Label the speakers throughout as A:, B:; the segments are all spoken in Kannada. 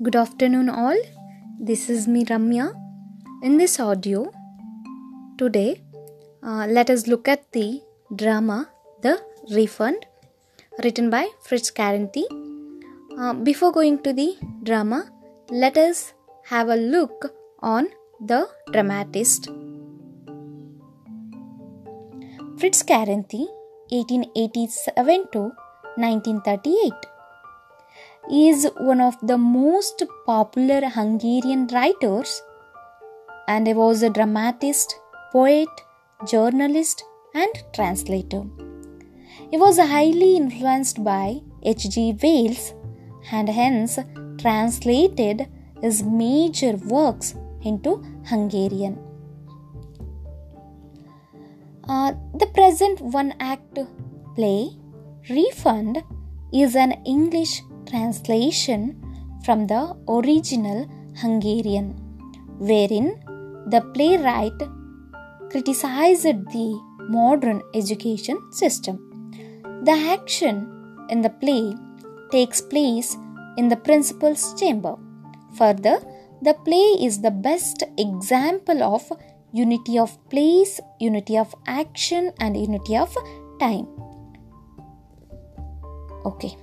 A: Good afternoon, all. This is me, Ramya. In this audio, today, uh, let us look at the drama The Refund, written by Fritz Carenty. Uh, before going to the drama, let us have a look on the dramatist. Fritz Carenty, 1887 to 1938 is one of the most popular Hungarian writers and he was a dramatist, poet, journalist, and translator. He was highly influenced by H.G. Wells and hence translated his major works into Hungarian. Uh, the present one act play, Refund, is an English translation from the original Hungarian, wherein the playwright criticized the modern education system. The action in the play takes place in the principal's chamber. Further, the play is the best example of unity of place, unity of action, and unity of time. Okay,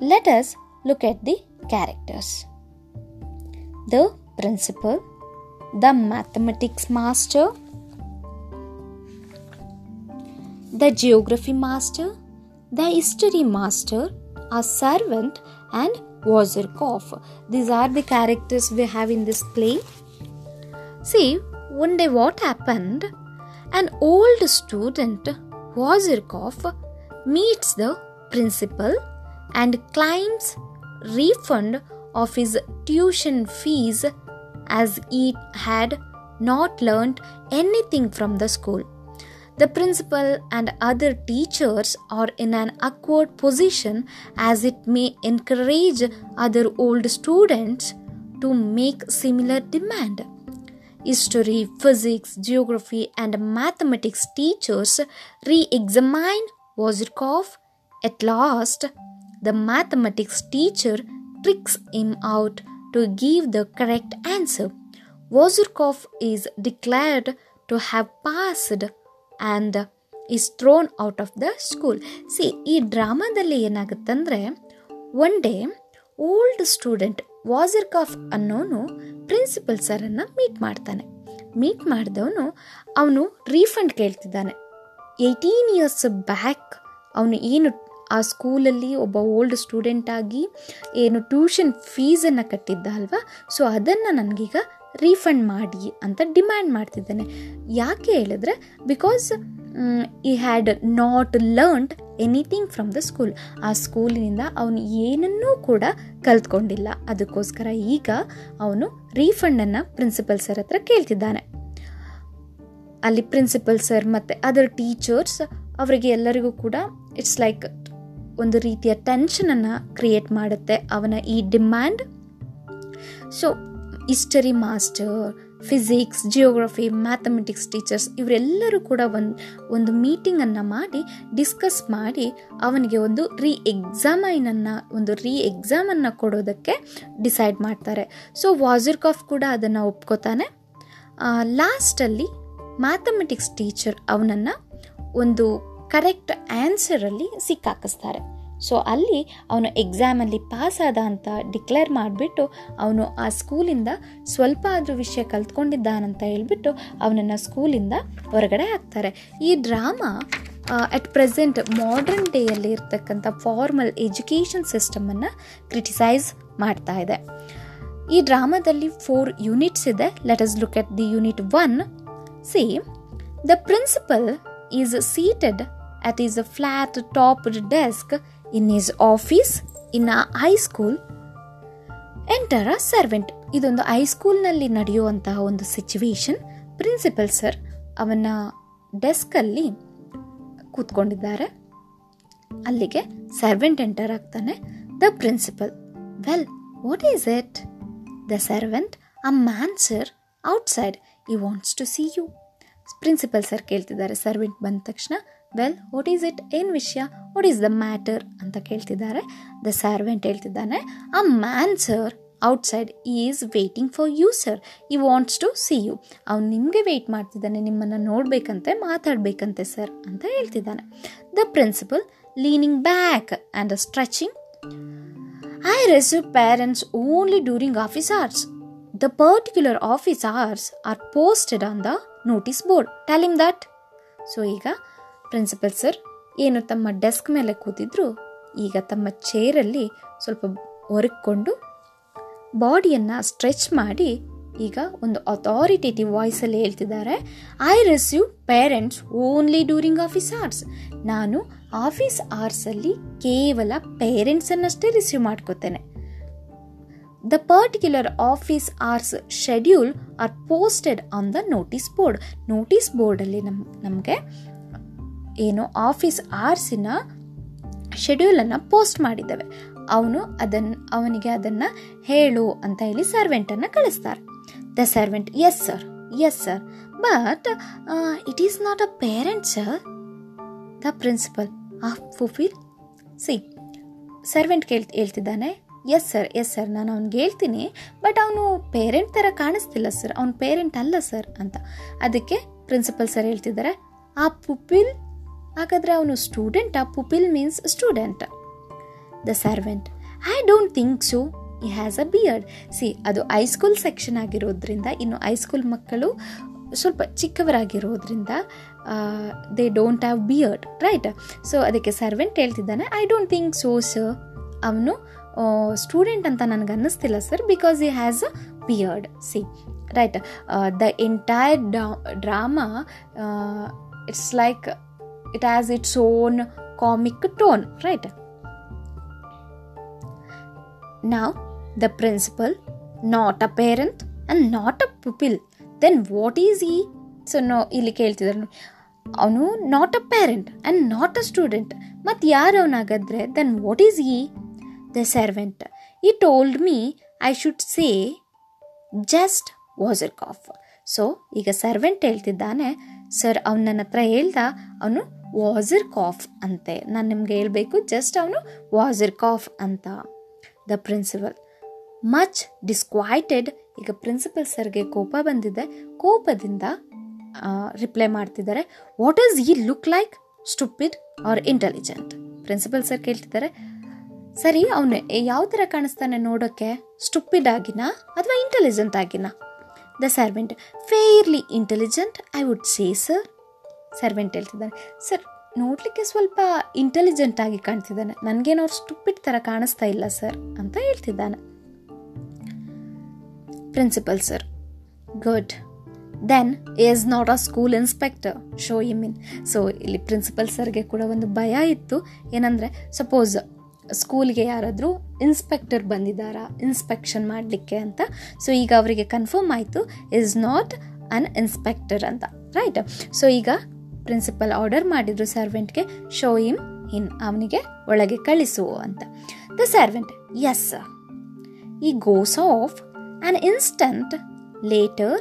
A: let us look at the characters. The principal, the mathematics master, the geography master, the history master, a servant, and Wazirkov. These are the characters we have in this play. See, one day what happened? An old student, Wazirkov, meets the principal and claims refund of his tuition fees as he had not learnt anything from the school. The principal and other teachers are in an awkward position as it may encourage other old students to make similar demand. History, physics, geography, and mathematics teachers re examine Wazirkov. At last, the mathematics teacher tricks him out to give the correct answer. Wazirkov is declared to have passed and is thrown out of the school see ಈ ಡ್ರಾಮಾದಲ್ಲಿ ಏನಾಗುತ್ತಂದರೆ one day old student Wasserkopf ಅನ್ನೋನು ಪ್ರಿನ್ಸಿಪಲ್ ಸರನ್ನು ಮೀಟ್ ಮಾಡ್ತಾನೆ. ಮೀಟ್ ಮಾಡಿದವನು ಅವನು ರೀಫಂಡ್ ಕೇಳ್ತಿದ್ದಾನೆ. ಏಯ್ಟೀನ್ ಇಯರ್ಸ್ ಬ್ಯಾಕ್ ಅವನು ಏನು ಆ ಸ್ಕೂಲಲ್ಲಿ ಒಬ್ಬ ಓಲ್ಡ್ ಸ್ಟೂಡೆಂಟ್ ಆಗಿ ಏನು ಟ್ಯೂಷನ್ ಫೀಸನ್ನು ಕಟ್ಟಿದ್ದ ಅಲ್ವಾ ಸೊ ಅದನ್ನು ನನಗೀಗ ರೀಫಂಡ್ ಮಾಡಿ ಅಂತ ಡಿಮ್ಯಾಂಡ್ ಮಾಡ್ತಿದ್ದಾನೆ. ಯಾಕೆ ಹೇಳಿದ್ರೆ, because he had not learned anything from the school ಆ ಸ್ಕೂಲಿನಿಂದ ಅವನು ಏನನ್ನೂ ಕೂಡ ಕಲ್ತ್ಕೊಂಡಿಲ್ಲ. ಅದಕ್ಕೋಸ್ಕರ ಈಗ ಅವನು ರೀಫಂಡನ್ನು ಪ್ರಿನ್ಸಿಪಲ್ ಸರ್ ಹತ್ರ ಕೇಳ್ತಿದ್ದಾನೆ. ಅಲ್ಲಿ ಪ್ರಿನ್ಸಿಪಲ್ ಸರ್ ಮತ್ತು ಅದರ್ ಟೀಚರ್ಸ್ ಅವರಿಗೆ ಎಲ್ಲರಿಗೂ ಕೂಡ ಇಟ್ಸ್ ಲೈಕ್ ಒಂದು ರೀತಿಯ ಟೆನ್ಷನನ್ನು ಕ್ರಿಯೇಟ್ ಮಾಡುತ್ತೆ ಅವನ ಈ demand so history master physics geography mathematics teachers ಇವರೆಲ್ಲರೂ ಕೂಡ ಒಂದು ಒಂದು ಮೀಟಿಂಗನ್ನು ಮಾಡಿ ಡಿಸ್ಕಸ್ ಮಾಡಿ ಅವನಿಗೆ ಒಂದು ರೀ ಎಕ್ಸಾಮೈನನ್ನು ಒಂದು ರೀ ಎಕ್ಸಾಮನ್ನು ಕೊಡೋದಕ್ಕೆ ಡಿಸೈಡ್ ಮಾಡ್ತಾರೆ. ಸೊ ವಾಜಿರ್ಕಾಫ್ ಕೂಡ ಅದನ್ನು ಒಪ್ಕೋತಾನೆ. ಲಾಸ್ಟಲ್ಲಿ ಮ್ಯಾಥಮೆಟಿಕ್ಸ್ ಟೀಚರ್ ಅವನನ್ನು ಒಂದು ಕರೆಕ್ಟ್ ಆನ್ಸರಲ್ಲಿ ಸಿಕ್ಕಾಕಿಸ್ತಾರೆ. ಸೊ ಅಲ್ಲಿ ಅವನು ಎಕ್ಸಾಮಲ್ಲಿ ಪಾಸ್ ಆದ ಅಂತ ಡಿಕ್ಲೇರ್ ಮಾಡಿಬಿಟ್ಟು ಅವನು ಆ ಸ್ಕೂಲಿಂದ ಸ್ವಲ್ಪ ಆದರೂ ವಿಷಯ ಕಲ್ತ್ಕೊಂಡಿದ್ದಾನಂತ ಹೇಳ್ಬಿಟ್ಟು ಅವನನ್ನು ಸ್ಕೂಲಿಂದ ಹೊರಗಡೆ ಹಾಕ್ತಾರೆ. ಈ ಡ್ರಾಮಾ ಅಟ್ ಪ್ರೆಸೆಂಟ್ ಮಾಡರ್ನ್ ಡೇಯಲ್ಲಿ ಇರ್ತಕ್ಕಂಥ ಫಾರ್ಮಲ್ ಎಜುಕೇಷನ್ ಸಿಸ್ಟಮನ್ನು ಕ್ರಿಟಿಸೈಸ್ ಮಾಡ್ತಾ ಇದೆ. ಈ ಡ್ರಾಮಾದಲ್ಲಿ ಫೋರ್ ಯೂನಿಟ್ಸ್ ಇದೆ. Let us look at the unit one see the principal is seated at his flat topped desk in his office in a high school. Enter a servant ಇದೊಂದು ಹೈಸ್ಕೂಲ್ನಲ್ಲಿ ನಡೆಯುವಂತಹ ಒಂದು ಸಿಚುವೇಶನ್ ಪ್ರಿನ್ಸಿಪಲ್ ಸರ್ ಅವನ ಡೆಸ್ಕಲ್ಲಿ ಕೂತ್ಕೊಂಡಿದ್ದಾರೆ. ಅಲ್ಲಿಗೆ ಸರ್ವೆಂಟ್ ಎಂಟರ್ ಆಗ್ತಾನೆ. The principal well what is it the servant a man sir outside he wants to see you principal sir ಕೇಳ್ತಿದ್ದಾರೆ. ಸರ್ವೆಂಟ್ ಬಂದ ತಕ್ಷಣ ವೆಲ್ ವಾಟ್ ಈಸ್ ಇಟ್ ಏನು ವಿಷಯ? ವಾಟ್ ಈಸ್ ದ ಮ್ಯಾಟರ್ ಅಂತ ಕೇಳ್ತಿದ್ದಾರೆ. ದ ಸರ್ವೆಂಟ್ ಹೇಳ್ತಿದ್ದಾನೆ a man sir outside side is waiting for you sir he wants to see you ಅವ್ನು ನಿಮಗೆ ವೆಯ್ಟ್ ಮಾಡ್ತಿದ್ದಾನೆ, ನಿಮ್ಮನ್ನು ನೋಡಬೇಕಂತೆ, ಮಾತಾಡಬೇಕಂತೆ ಸರ್ ಅಂತ ಹೇಳ್ತಿದ್ದಾನೆ. The principal leaning back and stretching I receive parents only during office hours the particular office hours are posted on the notice board telling that so ಈಗ ಪ್ರಿನ್ಸಿಪಲ್ ಸರ್, ಏನು ತಮ್ಮ ಡೆಸ್ಕ್ ಮೇಲೆ ಕೂತಿದ್ರು, ಈಗ ತಮ್ಮ ಚೇರಲ್ಲಿ ಸ್ವಲ್ಪ ಒರಕ್ಕೊಂಡು ಬಾಡಿಯನ್ನು ಸ್ಟ್ರೆಚ್ ಮಾಡಿ ಈಗ ಒಂದು ಅಥಾರಿಟೇಟಿವ್ ವಾಯ್ಸಲ್ಲಿ ಹೇಳ್ತಿದ್ದಾರೆ I receive parents only during office hours ನಾನು ಆಫೀಸ್ ಅವರ್ಸಲ್ಲಿ ಕೇವಲ ಪೇರೆಂಟ್ಸನ್ನಷ್ಟೇ receive ಮಾಡ್ಕೋತೇನೆ. The particular office hours schedule are posted on the notice board notice ಬೋರ್ಡಲ್ಲಿ ನಮ್ ನಮಗೆ ಏನು ಆಫೀಸ್ ಆರ್ಸಿನ ಶೆಡ್ಯೂಲನ್ನು ಪೋಸ್ಟ್ ಮಾಡಿದ್ದೇವೆ. ಅವನು ಅದನ್ನು ಅವನಿಗೆ ಅದನ್ನು ಹೇಳು ಅಂತ ಹೇಳಿ ಸರ್ವೆಂಟನ್ನು ಕಳಿಸ್ತಾರೆ. The servant yes sir yes sir but it is not a parent sir the principal of pupil see servant ಕೇಳ್, ಹೇಳ್ತಿದ್ದಾನೆ. ಎಸ್ ಸರ್ ಎಸ್ ಸರ್ ನಾನು ಅವ್ನಿಗೆ ಹೇಳ್ತೀನಿ. ಬಟ್ ಅವನು ಪೇರೆಂಟ್ ಥರ ಕಾಣಿಸ್ತಿಲ್ಲ ಸರ್ ಅವ್ನ ಪೇರೆಂಟ್ ಅಲ್ಲ ಸರ್ ಅಂತ. ಅದಕ್ಕೆ ಪ್ರಿನ್ಸಿಪಲ್ ಸರ್ ಹೇಳ್ತಿದ್ದಾರೆ ಆ ಪುಪಿಲ್ ಹಾಗಾದರೆ ಅವನು student a pupil means student the servant I don't think so he has a beard see ಅದು ಹೈಸ್ಕೂಲ್ ಸೆಕ್ಷನ್ ಆಗಿರೋದ್ರಿಂದ, ಇನ್ನು ಹೈಸ್ಕೂಲ್ ಮಕ್ಕಳು ಸ್ವಲ್ಪ ಚಿಕ್ಕವರಾಗಿರೋದ್ರಿಂದ they don't have beard right so ಅದಕ್ಕೆ ಸರ್ವೆಂಟ್ ಹೇಳ್ತಿದ್ದಾನೆ I don't think so sir ಅವನು ಸ್ಟೂಡೆಂಟ್ ಅಂತ ನನಗೆ ಅನ್ನಿಸ್ತಿಲ್ಲ sir because he has a beard see right the entire drama it's like it has its own comic tone, right? Now, the principal, not a parent and not a pupil, then what is he? So no ಇಲ್ಲಿ ಕೇಳ್ತಿದ್ರು ಅವನು not a parent and not a student ಮತ್ತು ಯಾರು ಅವನಾಗಾದ್ರೆ then what is he the servant he told me I should say just Wasserkopf so ಈಗ ಸರ್ವೆಂಟ್ ಹೇಳ್ತಿದ್ದಾನೆ. ಸರ್ ಅವನ ಹತ್ರ ಹೇಳ್ದ ಅವನು ವಾಸರ್ ಕಾಫ್ ಅಂತೆ. ನಾನು ನಿಮ್ಗೆ ಹೇಳಬೇಕು, ಜಸ್ಟ್ ಅವನು ವಾಸರ್ ಕಾಫ್ ಅಂತ. The principal. ಮಚ್ ಡಿಸ್ಕ್ವೈಟೆಡ್ ಈಗ ಪ್ರಿನ್ಸಿಪಲ್ ಸರ್ಗೆ ಕೋಪ ಬಂದಿದೆ. ಕೋಪದಿಂದ ರಿಪ್ಲೈ ಮಾಡ್ತಿದ್ದಾರೆ. What is he look like? Stupid or intelligent. Principal sir ಕೇಳ್ತಿದ್ದಾರೆ. ಸರಿ, ಅವನು ಯಾವ ಥರ ಕಾಣಿಸ್ತಾನೆ ನೋಡೋಕ್ಕೆ ಸ್ಟುಪಿಡ್ ಆಗಿನ ಅಥವಾ ಇಂಟೆಲಿಜೆಂಟ್ ಆಗಿನ? The servant. Fairly intelligent, I would say, sir. Servant ಹೇಳ್ತಿದ್ದಾನೆ. ಸರ್ ನೋಡಲಿಕ್ಕೆ ಸ್ವಲ್ಪ ಇಂಟೆಲಿಜೆಂಟ್ ಆಗಿ ಕಾಣ್ತಿದ್ದಾನೆ. ನನಗೇನು ಅವ್ರು ಸ್ಟುಪಿಡ್ ಥರ ಕಾಣಿಸ್ತಾ ಇಲ್ಲ ಸರ್ ಅಂತ ಹೇಳ್ತಿದ್ದಾನೆ. Principal sir good then is not a school inspector show him in so ಇಲ್ಲಿ ಪ್ರಿನ್ಸಿಪಲ್ ಸರ್ಗೆ ಕೂಡ ಒಂದು ಭಯ ಇತ್ತು. ಏನಂದರೆ ಸಪೋಸ್ ಸ್ಕೂಲ್ಗೆ ಯಾರಾದರೂ ಇನ್ಸ್ಪೆಕ್ಟರ್ ಬಂದಿದ್ದಾರಾ ಇನ್ಸ್ಪೆಕ್ಷನ್ ಮಾಡಲಿಕ್ಕೆ ಅಂತ. ಸೊ ಈಗ ಅವರಿಗೆ ಕನ್ಫರ್ಮ್ ಆಯಿತು ಇಸ್ ನಾಟ್ ಅನ್ ಇನ್ಸ್ಪೆಕ್ಟರ್ ಅಂತ. ರೈಟ್ ಸೊ ಈಗ ಪ್ರಿನ್ಸಿಪಲ್ ಆರ್ಡರ್ ಮಾಡಿದ್ರು ಸರ್ವೆಂಟ್ಗೆ ಶೋ ಇಮ್ ಇನ್ ಅವನಿಗೆ ಒಳಗೆ ಕಳಿಸು ಅಂತ. The servant yes sir he goes off an instant later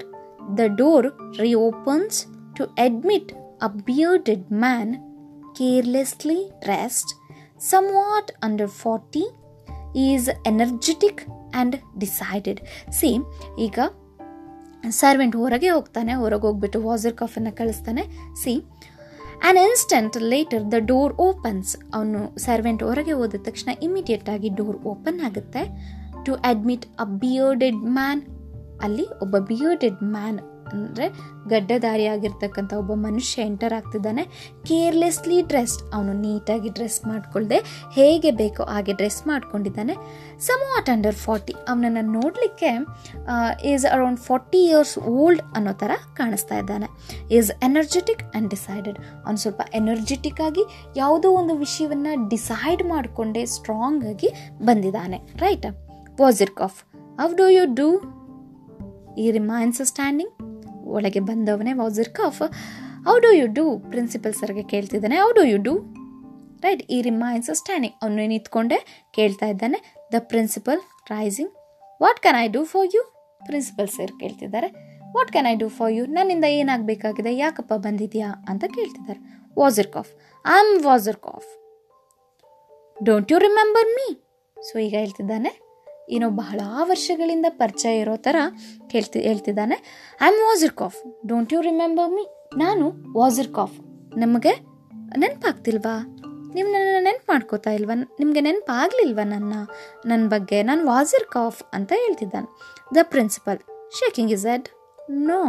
A: the door reopens to admit a bearded man carelessly dressed somewhat under forty he's energetic and decided see ಈಗ ಸರ್ವೆಂಟ್ ಹೊರಗೆ ಹೋಗ್ತಾನೆ, ಹೊರಗೆ ಹೋಗ್ಬಿಟ್ಟು ವಾಸರ್ ಕಾಫನ್ನ ಕಳಿಸ್ತಾನೆ. See an instant later the door opens ಅವನು ಸರ್ವೆಂಟ್ ಹೊರಗೆ ಹೋದ ತಕ್ಷಣ ಇಮಿಡಿಯೇಟ್ ಆಗಿ ಡೋರ್ ಓಪನ್ ಆಗುತ್ತೆ. To admit a bearded man ಅಲ್ಲಿ ಒಬ್ಬ ಬಿಯರ್ಡೆಡ್ ಮ್ಯಾನ್ ಅಂದರೆ ಗಡ್ಡಧಾರಿಯಾಗಿರ್ತಕ್ಕಂಥ ಒಬ್ಬ ಮನುಷ್ಯ ಎಂಟರ್ ಆಗ್ತಿದ್ದಾನೆ. ಕೇರ್ಲೆಸ್ಲಿ ಡ್ರೆಸ್ಡ್. ಅವನು ನೀಟಾಗಿ ಡ್ರೆಸ್ ಮಾಡಿಕೊಳ್ಳದೆ ಹೇಗೆ ಬೇಕೋ ಹಾಗೆ ಡ್ರೆಸ್ ಮಾಡ್ಕೊಂಡಿದ್ದಾನೆ. Somewhat under forty. ಅವನನ್ನು ನೋಡಲಿಕ್ಕೆ he's around forty years old ಅನ್ನೋ ಥರ ಕಾಣಿಸ್ತಾ ಇದ್ದಾನೆ. ಈಸ್ ಎನರ್ಜೆಟಿಕ್ ಆ್ಯಂಡ್ ಡಿಸೈಡೆಡ್ ಅವನು ಸ್ವಲ್ಪ ಎನರ್ಜೆಟಿಕ್ ಆಗಿ ಯಾವುದೋ ಒಂದು ವಿಷಯವನ್ನು ಡಿಸೈಡ್ ಮಾಡಿಕೊಂಡೇ ಸ್ಟ್ರಾಂಗ್ ಆಗಿ ಬಂದಿದ್ದಾನೆ. Right Wasserkopf how do you do he remains standing ಒಳಗೆ ಬಂದವನೇ Wasserkopf how do you do principal ಸರ್ಗೆ ಕೇಳ್ತಿದ್ದಾನೆ. How do you do right he remains standing ಅವನು ನಿಂತ್ಕೊಂಡೆ, ಕೇಳ್ತಾ ಇದ್ದಾನೆ. The principal rising what can I do for you principal sir ಕೇಳ್ತಿದ್ದಾರೆ. What can I do for you ನನ್ನಿಂದ ಏನಾಗಬೇಕಾಗಿದೆ? ಯಾಕಪ್ಪ ಬಂದಿದೆಯಾ? ಅಂತ ಕೇಳ್ತಿದ್ದಾರೆ. Wasserkopf I am Wasserkopf don't you remember me so ಈಗ ಹೇಳ್ತಿದ್ದಾನೆ. ಏನೋ ಬಹಳ ವರ್ಷಗಳಿಂದ ಪರಿಚಯ ಇರೋ ಥರ ಹೇಳ್ತಿ, ಹೇಳ್ತಿದ್ದಾನೆ. I am Wasserkopf don't you remember me ನಾನು ವಾಜರ್ ಕಾಫ್ ನಮಗೆ ನೆನಪಾಗ್ತಿಲ್ವಾ? ನಿಮ್ಮ ನನ್ನ ನೆನಪು ಮಾಡ್ಕೋತಾ ಇಲ್ವಾ? ನಿಮಗೆ ನೆನಪಾಗ್ಲಿಲ್ವಾ ನನ್ನ ನನ್ನ ಬಗ್ಗೆ? ನಾನು ವಾಜರ್ ಕಾಫ್ ಅಂತ ಹೇಳ್ತಿದ್ದಾನೆ. The principal shaking his head no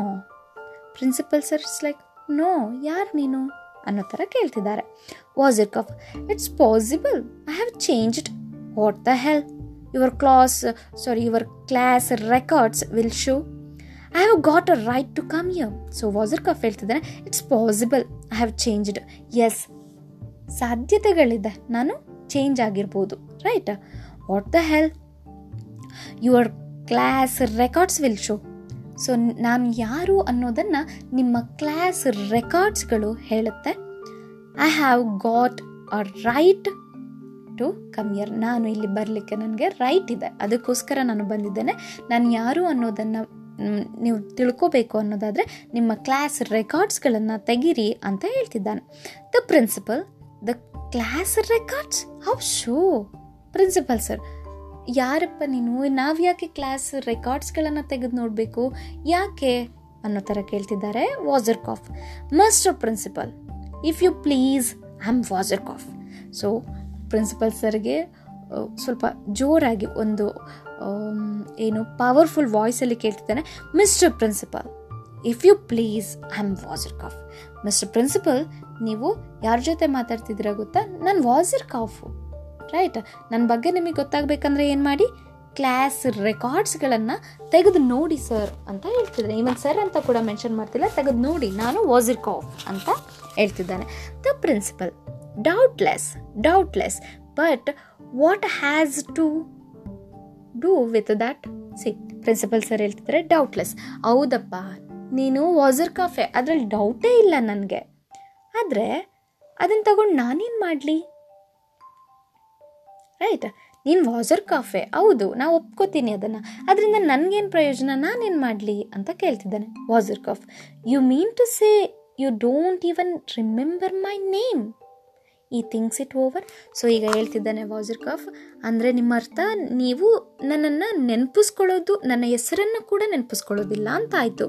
A: principal sir it's like no ಯಾರು ನೀನು? ಅನ್ನೋ ಥರ ಕೇಳ್ತಿದ್ದಾರೆ. Wasserkopf it's possible I have changed what the hell your class sorry your class records will show I have got a right to come here so Wasserkopf ಹೇಳ್ತಿದ್ದಾನೆ it's possible I have changed yes ಸಾಧ್ಯತೆಗಳಿದೆ. ನಾನು ಚೇಂಜ್ ಆಗಿರ್ಬೋದು. Right what the hell your class records will show so ನಾನು ಯಾರು ಅನ್ನೋದನ್ನು ನಿಮ್ಮ ಕ್ಲಾಸ್ ರೆಕಾರ್ಡ್ಸ್ಗಳು ಹೇಳುತ್ತೆ. I have got a right to come here ನಾನು ಇಲ್ಲಿ ಬರಲಿಕ್ಕೆ ನನಗೆ ರೈಟ್ ಇದೆ. ಅದಕ್ಕೋಸ್ಕರ ನಾನು ಬಂದಿದ್ದೇನೆ. ನಾನು ಯಾರು ಅನ್ನೋದನ್ನು ನೀವು ತಿಳ್ಕೋಬೇಕು ಅನ್ನೋದಾದರೆ ನಿಮ್ಮ ಕ್ಲಾಸ್ ರೆಕಾರ್ಡ್ಸ್ಗಳನ್ನು ತೆಗೀರಿ ಅಂತ ಹೇಳ್ತಿದ್ದಾನೆ. The principal the class records how so principal sir ಯಾರಪ್ಪ ನೀನು? ನಾವು ಯಾಕೆ ಕ್ಲಾಸ್ ರೆಕಾರ್ಡ್ಸ್ಗಳನ್ನು ತೆಗೆದು ನೋಡಬೇಕು? ಯಾಕೆ? ಅನ್ನೋ ಥರ ಕೇಳ್ತಿದ್ದಾರೆ Wasserkopf master principal if you please I am Wasserkopf so principal ಸರ್ಗೆ ಸ್ವಲ್ಪ ಜೋರಾಗಿ ಒಂದು ಏನು ಪವರ್ಫುಲ್ ವಾಯ್ಸಲ್ಲಿ ಕೇಳ್ತಿದ್ದಾನೆ. Mister principal if you please I am Wasserkopf mister principal ನೀವು ಯಾರ ಜೊತೆ ಮಾತಾಡ್ತಿದ್ದೀರಾ ಗೊತ್ತಾ? ನಾನು ವಾಜರ್ ಕಾಫು ರೈಟ್ ನನ್ನ ಬಗ್ಗೆ ನಿಮಗೆ ಗೊತ್ತಾಗಬೇಕಂದ್ರೆ ಏನು ಮಾಡಿ? ಕ್ಲಾಸ್ ರೆಕಾರ್ಡ್ಸ್ಗಳನ್ನು ತೆಗೆದು ನೋಡಿ ಸರ್ ಅಂತ ಹೇಳ್ತಿದ್ದಾನೆ. ಇವನ್ ಸರ್ ಅಂತ ಕೂಡ ಮೆನ್ಷನ್ ಮಾಡ್ತಿಲ್ಲ. ತೆಗೆದು ನೋಡಿ, ನಾನು ವಾಜಿರ್ ಕಾಫ್ ಅಂತ ಹೇಳ್ತಿದ್ದಾನೆ. The principal doubtless doubtless but what has to do with that see principal sir ಹೇಳ್ತಿದ್ದಾರೆ ಡೌಟ್ಲೆಸ್ ಹೌದಪ್ಪ, ನೀನು ವಾಜರ್ ಕಾಫೆ ಅದರಲ್ಲಿ ಡೌಟೇ ಇಲ್ಲ ನನಗೆ. ಆದರೆ ಅದನ್ನು ತಗೊಂಡು ನಾನೇನು ಮಾಡಲಿ? ರೈಟ್ ನೀನು ವಾಜರ್ ಕಾಫೆ ಹೌದು ನಾ ಒಪ್ಕೋತೀನಿ ಅದನ್ನು. ಅದರಿಂದ ನನಗೇನು ಪ್ರಯೋಜನ, ನಾನೇನು ಮಾಡಲಿ ಅಂತ ಕೇಳ್ತಿದ್ದಾನೆ Wasserkopf you mean to say you don't even remember my name he thinks it over so ಈಗ ಹೇಳ್ತಿದ್ದಾನೆ ವಾಜರ್ ಕಫ್ ಅಂದರೆ ನಿಮ್ಮ ಅರ್ಥ, ನೀವು ನನ್ನನ್ನು ನೆನಪಿಸ್ಕೊಳ್ಳೋದು, ನನ್ನ ಹೆಸರನ್ನು ಕೂಡ ನೆನಪಿಸ್ಕೊಳ್ಳೋದಿಲ್ಲ ಅಂತ ಆಯಿತು.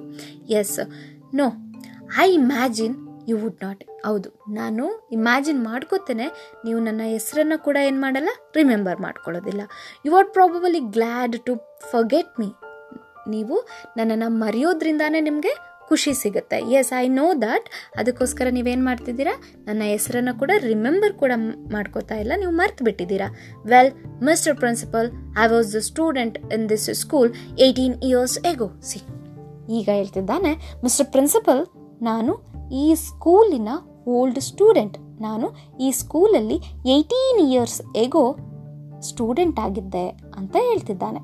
A: Yes no I imagine you would not ಹೌದು. ನಾನು ಇಮ್ಯಾಜಿನ್ ಮಾಡ್ಕೋತೇನೆ, ನೀವು ನನ್ನ ಹೆಸರನ್ನು ಕೂಡ ಏನು ಮಾಡಲ್ಲ remember ಮಾಡ್ಕೊಳ್ಳೋದಿಲ್ಲ. You are probably glad to forget me ನೀವು ನನ್ನನ್ನು ಮರೆಯೋದ್ರಿಂದಾನೇ ನಿಮಗೆ ಖುಷಿ ಸಿಗುತ್ತೆ. ಎಸ್ ಐ ನೋ ದಟ್ ಅದಕ್ಕೋಸ್ಕರ ನೀವೇನು ಮಾಡ್ತಿದ್ದೀರಾ? ನನ್ನ ಹೆಸರನ್ನು ಕೂಡ ರಿಮೆಂಬರ್ ಕೂಡ ಮಾಡ್ಕೋತಾ ಇಲ್ಲ. ನೀವು ಮರ್ತು ಬಿಟ್ಟಿದ್ದೀರಾ. Well mister principal I was the student in this school eighteen years ago see ಈಗ ಹೇಳ್ತಿದ್ದಾನೆ. ಮಿಸ್ಟರ್ ಪ್ರಿನ್ಸಿಪಲ್ ನಾನು ಈ ಸ್ಕೂಲಿನ ಓಲ್ಡ್ ಸ್ಟೂಡೆಂಟ್ ನಾನು ಈ ಸ್ಕೂಲಲ್ಲಿ ಏಯ್ಟೀನ್ ಇಯರ್ಸ್ ಎಗೋ ಸ್ಟೂಡೆಂಟ್ ಆಗಿದ್ದೆ ಅಂತ ಹೇಳ್ತಿದ್ದಾನೆ.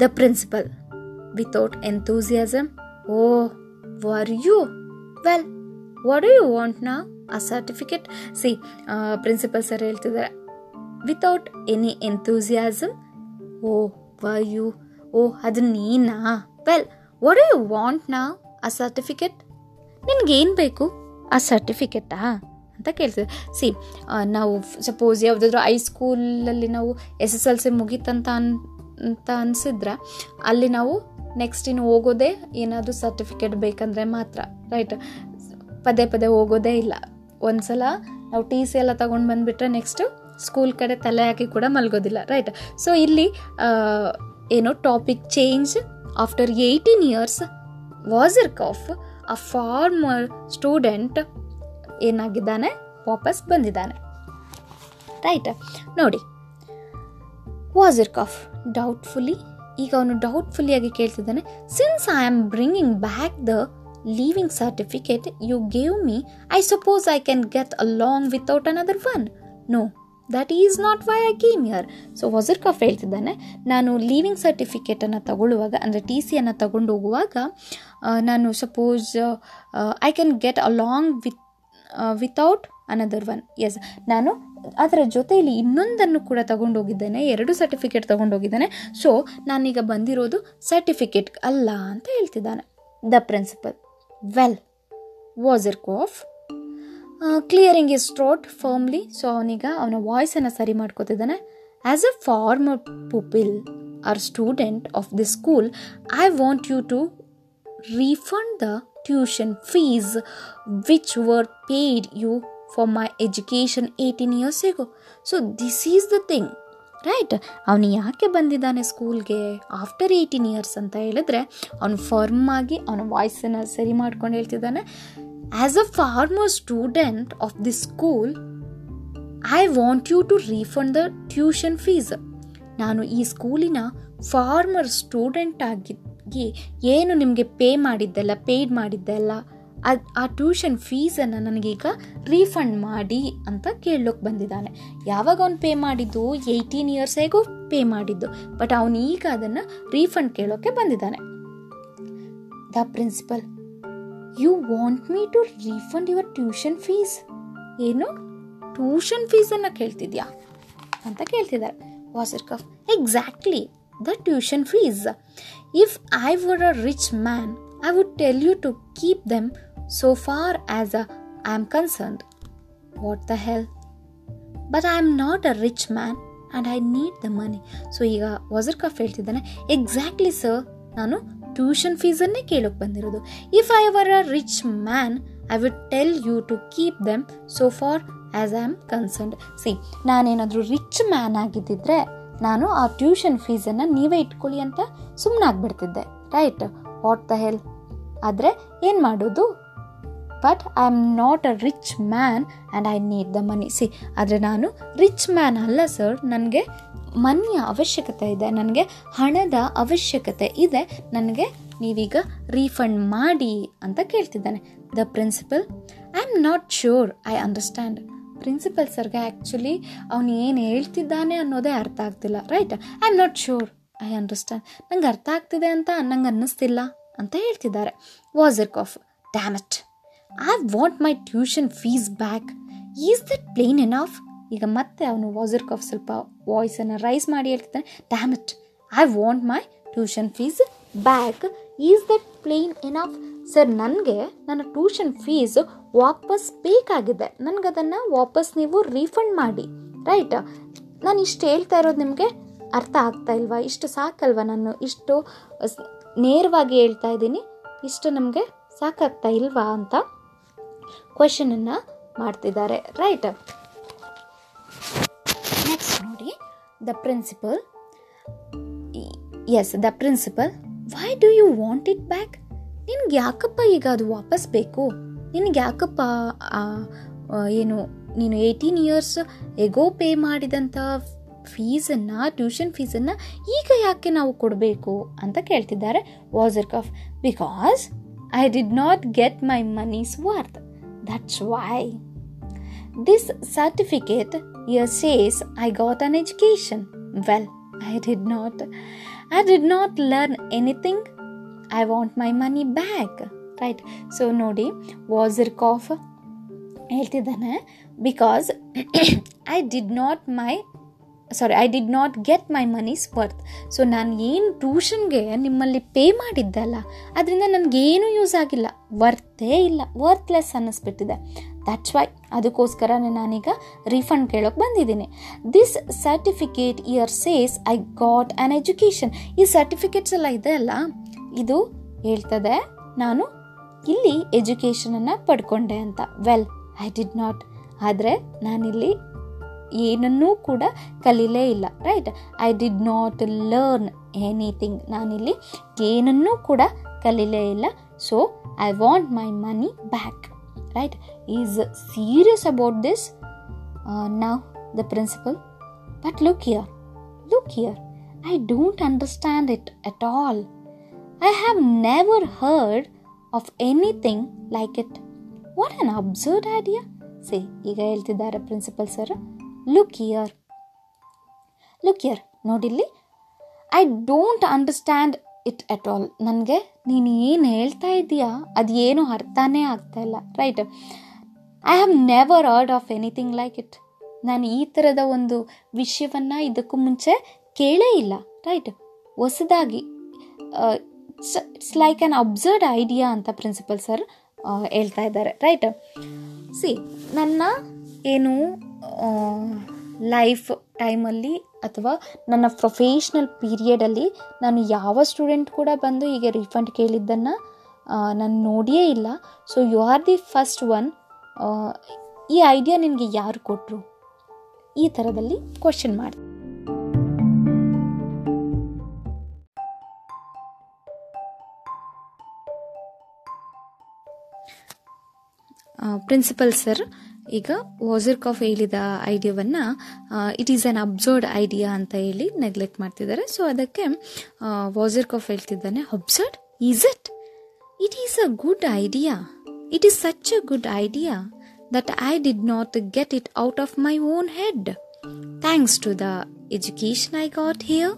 A: The principal without enthusiasm oh were you well what you want ನಾ a certificate see principal sir ಹೇಳ್ತಿದ್ದಾರೆ without any enthusiasm oh were you oh, ಅದು ನೀನಾ? ವೆಲ್ ವಾಟ್ ಯು ವಾಂಟ್ ನಾ ಆ ಸರ್ಟಿಫಿಕೇಟ್ ನಿನಗೇನು ಬೇಕು? ಆ ಸರ್ಟಿಫಿಕೇಟಾ ಅಂತ ಕೇಳ್ತೀವಿ ಸಿ ನಾವು ಸಪೋಸ್ ಯಾವುದಾದ್ರೂ ಐ ಸ್ಕೂಲಲ್ಲಿ ನಾವು ಎಸ್ ಎಸ್ ಎಲ್ ಸಿ ಮುಗೀತಂತ ಅನ್, ಅಂತ ಅನಿಸಿದ್ರೆ, ಅಲ್ಲಿ ನಾವು ನೆಕ್ಸ್ಟ್ ಇನ್ನು ಹೋಗೋದೇ ಏನಾದರೂ ಸರ್ಟಿಫಿಕೇಟ್ ಬೇಕಂದರೆ ಮಾತ್ರ ರೈಟ್ ಪದೇ ಪದೇ ಹೋಗೋದೇ ಇಲ್ಲ. ಒಂದ್ಸಲ ನಾವು ಟಿ ಸಿ ಎಲ್ಲ ತೊಗೊಂಡು ಬಂದುಬಿಟ್ರೆ ನೆಕ್ಸ್ಟು ಸ್ಕೂಲ್ ಕಡೆ ತಲೆ ಹಾಕಿ ಕೂಡ ಮಲಗೋದಿಲ್ಲ ರೈಟ್ ಸೊ ಇಲ್ಲಿ ಆ, ಏನು topic change after eighteen years Wasserkopf a former student ಏನಾಗಿದ್ದಾನೆ? ವಾಪಸ್ ಬಂದಿದ್ದಾನೆ. ರೈಟ್ ನೋಡಿ ವಾಜರ್ ಕಾಫ್ ಡೌಟ್ಫುಲಿ ಈಗ ಅವನು ಡೌಟ್ಫುಲ್ಲಿ ಆಗಿ ಕೇಳ್ತಿದ್ದಾನೆ since I am bringing back the leaving certificate you gave me I suppose I can get along long without another one no that is not why I came here so Wasserkopf ಹೇಳ್ತಿದ್ದಾನೆ, ನಾನು ಲೀವಿಂಗ್ ಸರ್ಟಿಫಿಕೇಟನ್ನು ತಗೊಳ್ಳುವಾಗ, ಅಂದರೆ ಟಿ ಸಿಯನ್ನು ತಗೊಂಡು ಹೋಗುವಾಗ ನಾನು suppose I can get along long with without another one yes ನಾನು ಅದರ ಜೊತೆಯಲ್ಲಿ ಇನ್ನೊಂದನ್ನು ಕೂಡ ತಗೊಂಡೋಗಿದ್ದೇನೆ, ಎರಡು ಸರ್ಟಿಫಿಕೇಟ್ ತಗೊಂಡೋಗಿದ್ದೇನೆ. ಸೊ ನಾನೀಗ ಬಂದಿರೋದು ಸರ್ಟಿಫಿಕೇಟ್ ಅಲ್ಲ ಅಂತ ಹೇಳ್ತಿದ್ದಾನೆ. The principal well Wasserkopf clearing his throat firmly so ಅವನೀಗ ಅವನ ವಾಯ್ಸನ್ನು ಸರಿ ಮಾಡ್ಕೋತಿದ್ದಾನೆ. As a former pupil or student of the school I want you to refund the tuition fees which were paid you for my education 18 years ago. So, this is the thing right ಅವನು ಯಾಕೆ ಬಂದಿದ್ದಾನೆ ಸ್ಕೂಲ್ಗೆ ಆಫ್ಟರ್ ಏಯ್ಟೀನ್ ಇಯರ್ಸ್ ಅಂತ ಹೇಳಿದ್ರೆ, ಅವನು ಫರ್ಮ್ ಆಗಿ ಅವನ ವಾಯ್ಸನ್ನು ಸರಿ ಮಾಡ್ಕೊಂಡು ಹೇಳ್ತಿದ್ದಾನೆ. As a former student of the school I want you to refund the tuition fees ನಾನು ಈ ಸ್ಕೂಲಿನ ಫಾರ್ಮರ್ ಸ್ಟೂಡೆಂಟ್ ಆಗಿ ಏನು ನಿಮಗೆ ಪೇ ಮಾಡಿದ್ದೆಲ್ಲ ಪೇಯ್ಡ್ ಮಾಡಿದ್ದೆಲ್ಲ ಅದು ಆ ಟ್ಯೂಷನ್ ಫೀಸನ್ನು ನನಗೀಗ ರೀಫಂಡ್ ಮಾಡಿ ಅಂತ ಕೇಳೋಕೆ ಬಂದಿದ್ದಾನೆ. ಯಾವಾಗ ಅವ್ನು ಪೇ ಮಾಡಿದ್ದು? ಏಯ್ಟೀನ್ ಇಯರ್ಸ್ ಹೇಗೂ ಪೇ ಮಾಡಿದ್ದು. ಬಟ್ ಅವನು ಈಗ ಅದನ್ನು ರೀಫಂಡ್ ಕೇಳೋಕ್ಕೆ ಬಂದಿದ್ದಾನೆ. The principal you want me to refund your tuition fees ಏನು? ಟ್ಯೂಷನ್ ಫೀಸನ್ನು ಕೇಳ್ತಿದ್ಯಾ? ಅಂತ ಕೇಳ್ತಿದ್ದಾರೆ. Wasserkopf exactly the tuition fees if I were a rich man I would tell you to keep them so far as uh, I am concerned. What the hell? But I am not a rich man and I need the money. So ಈಗ ವಜರ್ ಕಫ್ ಹೇಳ್ತಿದ್ದಾನೆ ಎಕ್ಸಾಕ್ಟ್ಲಿ ಸರ್ ನಾನು ಟ್ಯೂಷನ್ ಫೀಸನ್ನೇ ಕೇಳೋಕೆ ಬಂದಿರೋದು. If I were a rich man I would tell you to keep them so far as I am concerned see ನಾನೇನಾದರೂ ರಿಚ್ ಮ್ಯಾನ್ ಆಗಿದ್ದಿದ್ರೆ ನಾನು ಆ ಟ್ಯೂಷನ್ ಫೀಸನ್ನು ನೀವೇ ಇಟ್ಕೊಳ್ಳಿ ಅಂತ ಸುಮ್ಮನಾಗ್ಬಿಡ್ತಿದ್ದೆ ರೈಟ್ ವಾಟ್ ದ ಹೆಲ್ ಆದರೆ ಏನು ಮಾಡೋದು? But I am not a rich man and I need the money see ಆದರೆ ನಾನು ರಿಚ್ ಮ್ಯಾನ್ ಅಲ್ಲ ಸರ್ ನನಗೆ ಮನೆಯ ಅವಶ್ಯಕತೆ ಇದೆ. ನನಗೆ ಹಣದ ಅವಶ್ಯಕತೆ ಇದೆ. ನನಗೆ ನೀವೀಗ ರೀಫಂಡ್ ಮಾಡಿ ಅಂತ ಕೇಳ್ತಿದ್ದಾನೆ. The principal I am not sure I understand principal ಸರ್ಗೆ ಆ್ಯಕ್ಚುಲಿ ಅವನು ಏನು ಹೇಳ್ತಿದ್ದಾನೆ ಅನ್ನೋದೇ ಅರ್ಥ ಆಗ್ತಿಲ್ಲ right I am not sure I understand ನಂಗೆ ಅರ್ಥ ಆಗ್ತಿದೆ ಅಂತ ನಂಗೆ ಅನ್ನಿಸ್ತಿಲ್ಲ ಅಂತ ಹೇಳ್ತಿದ್ದಾರೆ. Wasserkopf damn it I want my tuition fees back is that plain enough ಈಗ ಮತ್ತೆ ಅವನು ವಾಜರ್ ಕಾಫ್ ಸ್ವಲ್ಪ ವಾಯ್ಸನ್ನು ರೈಸ್ ಮಾಡಿ ಹೇಳ್ತಿದ್ದಾನೆ. It I want my tuition fees back is that plain enough sir ನನಗೆ ನನ್ನ ಟ್ಯೂಷನ್ ಫೀಸ್ ವಾಪಸ್ ಬೇಕಾಗಿದೆ. ನನಗದನ್ನು ವಾಪಸ್ ನೀವು ರೀಫಂಡ್ ಮಾಡಿ. ರೈಟ್ ನಾನು ಇಷ್ಟು ಹೇಳ್ತಾ ಇರೋದು ನಿಮಗೆ ಅರ್ಥ ಆಗ್ತಾ ಇಲ್ವಾ? ಇಷ್ಟು ಸಾಕಲ್ವಾ? ನಾನು ಇಷ್ಟು ನೇರವಾಗಿ ಹೇಳ್ತಾ ಇದ್ದೀನಿ. ಇಷ್ಟು ನಮಗೆ ಸಾಕಾಗ್ತಾ ಇಲ್ವಾ ಅಂತ? ಕ್ವಶನನ್ನು ಮಾಡ್ತಿದ್ದಾರೆ ರೈಟ್ ನೆಕ್ಸ್ಟ್ ನೋಡಿ the principal yes the principal why do you want it back ನಿನ್ಗೆ ಯಾಕಪ್ಪ ಈಗ ಅದು ವಾಪಸ್ ಬೇಕು? ನಿನಗೆ ಯಾಕಪ್ಪ ಏನು, ನೀನು ಏಯ್ಟೀನ್ ಇಯರ್ಸ್ ಎಗೋ ಪೇ ಮಾಡಿದಂಥ ಫೀಸನ್ನು ಟ್ಯೂಷನ್ ಫೀಸನ್ನು ಈಗ ಯಾಕೆ ನಾವು ಕೊಡಬೇಕು ಅಂತ ಕೇಳ್ತಿದ್ದಾರೆ Wasserkopf because I did not get my money's worth that's why this certificate year says I got an education well I did not I did not learn anything I want my money back right so ನೋಡಿ ವಾಸರ್ ಕಾಫ್ ಹೇಳ್ತಿದ್ದಾನೆ because I did not my Sorry I did not get my money's worth so ನಾನು ಏನು ಟ್ಯೂಷನ್ಗೆ ನಿಮ್ಮಲ್ಲಿ ಪೇ ಮಾಡಿದ್ದಲ್ಲ ಅದರಿಂದ ನನಗೇನು ಯೂಸ್ ಆಗಿಲ್ಲ. ವರ್ತೇ ಇಲ್ಲ. ವರ್ತ್ಲೆಸ್ ಅನ್ನಿಸ್ಬಿಟ್ಟಿದೆ. ದಟ್ಸ್ ವೈ ಅದಕ್ಕೋಸ್ಕರನೇ ನಾನೀಗ ರೀಫಂಡ್ ಕೇಳೋಕೆ ಬಂದಿದ್ದೀನಿ. This certificate here says I got an education ಈ ಸರ್ಟಿಫಿಕೇಟ್ಸ್ ಎಲ್ಲ ಇದೆ ಅಲ್ಲ, ಇದು ಹೇಳ್ತದೆ, ನಾನು ಇಲ್ಲಿ ಎಜುಕೇಷನನ್ನು ಪಡ್ಕೊಂಡೆ ಅಂತ. ವೆಲ್ ಐ ಡಿಡ್ ನಾಟ್ ಆದರೆ ನಾನಿಲ್ಲಿ ಏನನ್ನೂ ಕೂಡ ಕಲೀಲೇ ಇಲ್ಲ right I did not learn anything ನಾನಿಲ್ಲಿ ಏನನ್ನೂ ಕೂಡ ಕಲೀಲೇ ಇಲ್ಲ. So I want my money back right is serious about this ನಾವು the principal but look here look here I don't understand it at all I have never heard of anything like it what an absurd idea see ಈಗ ಹೇಳ್ತಿದ್ದಾರೆ principal sir look here look here ನೋಡಿಲ್ಲಿ? I don't understand it at all ನನಗೆ ನೀನು ಏನು ಹೇಳ್ತಾ ಇದ್ದೀಯಾ ಅದು ಏನು ಅರ್ಥನೇ ಆಗ್ತಾ ಇಲ್ಲ. Right I have never heard of anything like it ನಾನು ಈ ಥರದ ಒಂದು ವಿಷಯವನ್ನು ಇದಕ್ಕೂ ಮುಂಚೆ ಕೇಳೇ ಇಲ್ಲ. ರೈಟ್ ಹೊಸದಾಗಿ it's like an absurd idea ಅಂತ ಪ್ರಿನ್ಸಿಪಲ್ ಸರ್ ಹೇಳ್ತಾ ಇದ್ದಾರೆ. ರೈಟ್ ಸಿ ನನ್ನ ಏನು ಲೈಫ್ ಟೈಮಲ್ಲಿ ಅಥವಾ ನನ್ನ ಪ್ರೊಫೆಷ್ನಲ್ ಪೀರಿಯಡಲ್ಲಿ ನಾನು ಯಾವ ಸ್ಟೂಡೆಂಟ್ ಕೂಡ ಬಂದು ಹೀಗೆ ರೀಫಂಡ್ ಕೇಳಿದ್ದನ್ನು ನಾನು ನೋಡಿಯೇ ಇಲ್ಲ. So you are the first one ಈ ಐಡಿಯಾ ನಿನಗೆ ಯಾರು ಕೊಟ್ಟರು ಈ ಥರದಲ್ಲಿ ಕ್ವಶನ್ ಮಾಡಿ ಪ್ರಿನ್ಸಿಪಲ್ ಸರ್ ಈಗ ವಾಜರ್ಕಾಫ್ ಹೇಳಿದ ಐಡಿಯಾವನ್ನು it is an absurd idea ಅಂತ ಹೇಳಿ ನೆಗ್ಲೆಕ್ಟ್ ಮಾಡ್ತಿದ್ದಾರೆ. ಸೊ ಅದಕ್ಕೆ ವಾಜರ್ಕಾಫ್ ಹೇಳ್ತಿದ್ದಾನೆ absurd is it it is a good idea it is such a good idea that I did not get it out of my own head thanks to the education I got here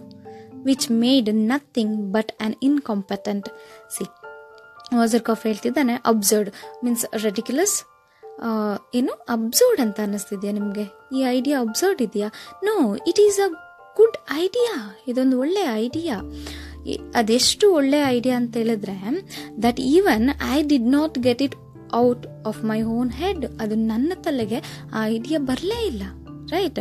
A: which made nothing but an incompetent see Wasserkopf ಹೇಳ್ತಿದ್ದಾನೆ ಅಬ್ಸರ್ಡ್ ಮೀನ್ಸ್ ರೆಡಿಕ್ಯುಲಸ್ ಏನು ಅಬ್ಸರ್ಡ್ ಅಂತ ಅನ್ನಿಸ್ತಿದ್ಯಾ ನಿಮಗೆ? ಈ ಐಡಿಯಾ ಅಬ್ಸರ್ಡ್ ಇದೆಯಾ? No it is a good idea ಇದೊಂದು ಒಳ್ಳೆ ಐಡಿಯಾ ಅದೆಷ್ಟು ಒಳ್ಳೆ ಐಡಿಯಾ ಅಂತ ಹೇಳಿದ್ರೆ that even I did not get it out of my own head ಅದು ನನ್ನ ತಲೆಗೆ ಆ ಐಡಿಯಾ ಬರಲೇ ಇಲ್ಲ ರೈಟ್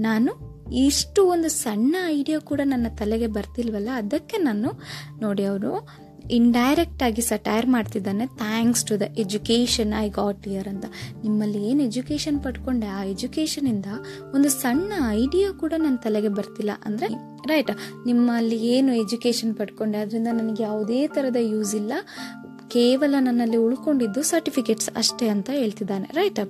A: ನಾನು ಇಷ್ಟು ಒಂದು ಸಣ್ಣ ಐಡಿಯಾ ಕೂಡ ನನ್ನ ತಲೆಗೆ ಬರ್ತಿಲ್ವಲ್ಲ? ಅದಕ್ಕೆ ನಾನು ನೋಡಿ ಅವರು ಇಂಡೈರೆಕ್ಟ್ ಆಗಿ ಸಟೈರ್ ಮಾಡ್ತಿದ್ದಾನೆ. Thanks to the education I got here ಅಂತ. ನಿಮ್ಮಲ್ಲಿ ಏನು ಎಜುಕೇಷನ್ ಪಡ್ಕೊಂಡೆ? ಆ ಎಜುಕೇಷನಿಂದ ಒಂದು ಸಣ್ಣ ಐಡಿಯಾ ಕೂಡ ನನ್ನ ತಲೆಗೆ ಬರ್ತಿಲ್ಲ. ಅಂದರೆ ರೈಟ್ ನಿಮ್ಮಲ್ಲಿ ಏನು ಎಜುಕೇಷನ್ ಪಡ್ಕೊಂಡೆ? ಅದರಿಂದ ನನಗೆ ಯಾವುದೇ ಥರದ ಯೂಸ್ ಇಲ್ಲ. ಕೇವಲ ನನ್ನಲ್ಲಿ ಉಳ್ಕೊಂಡಿದ್ದು ಸರ್ಟಿಫಿಕೇಟ್ಸ್ ಅಷ್ಟೇ ಅಂತ ಹೇಳ್ತಿದ್ದಾನೆ. ರೈಟ್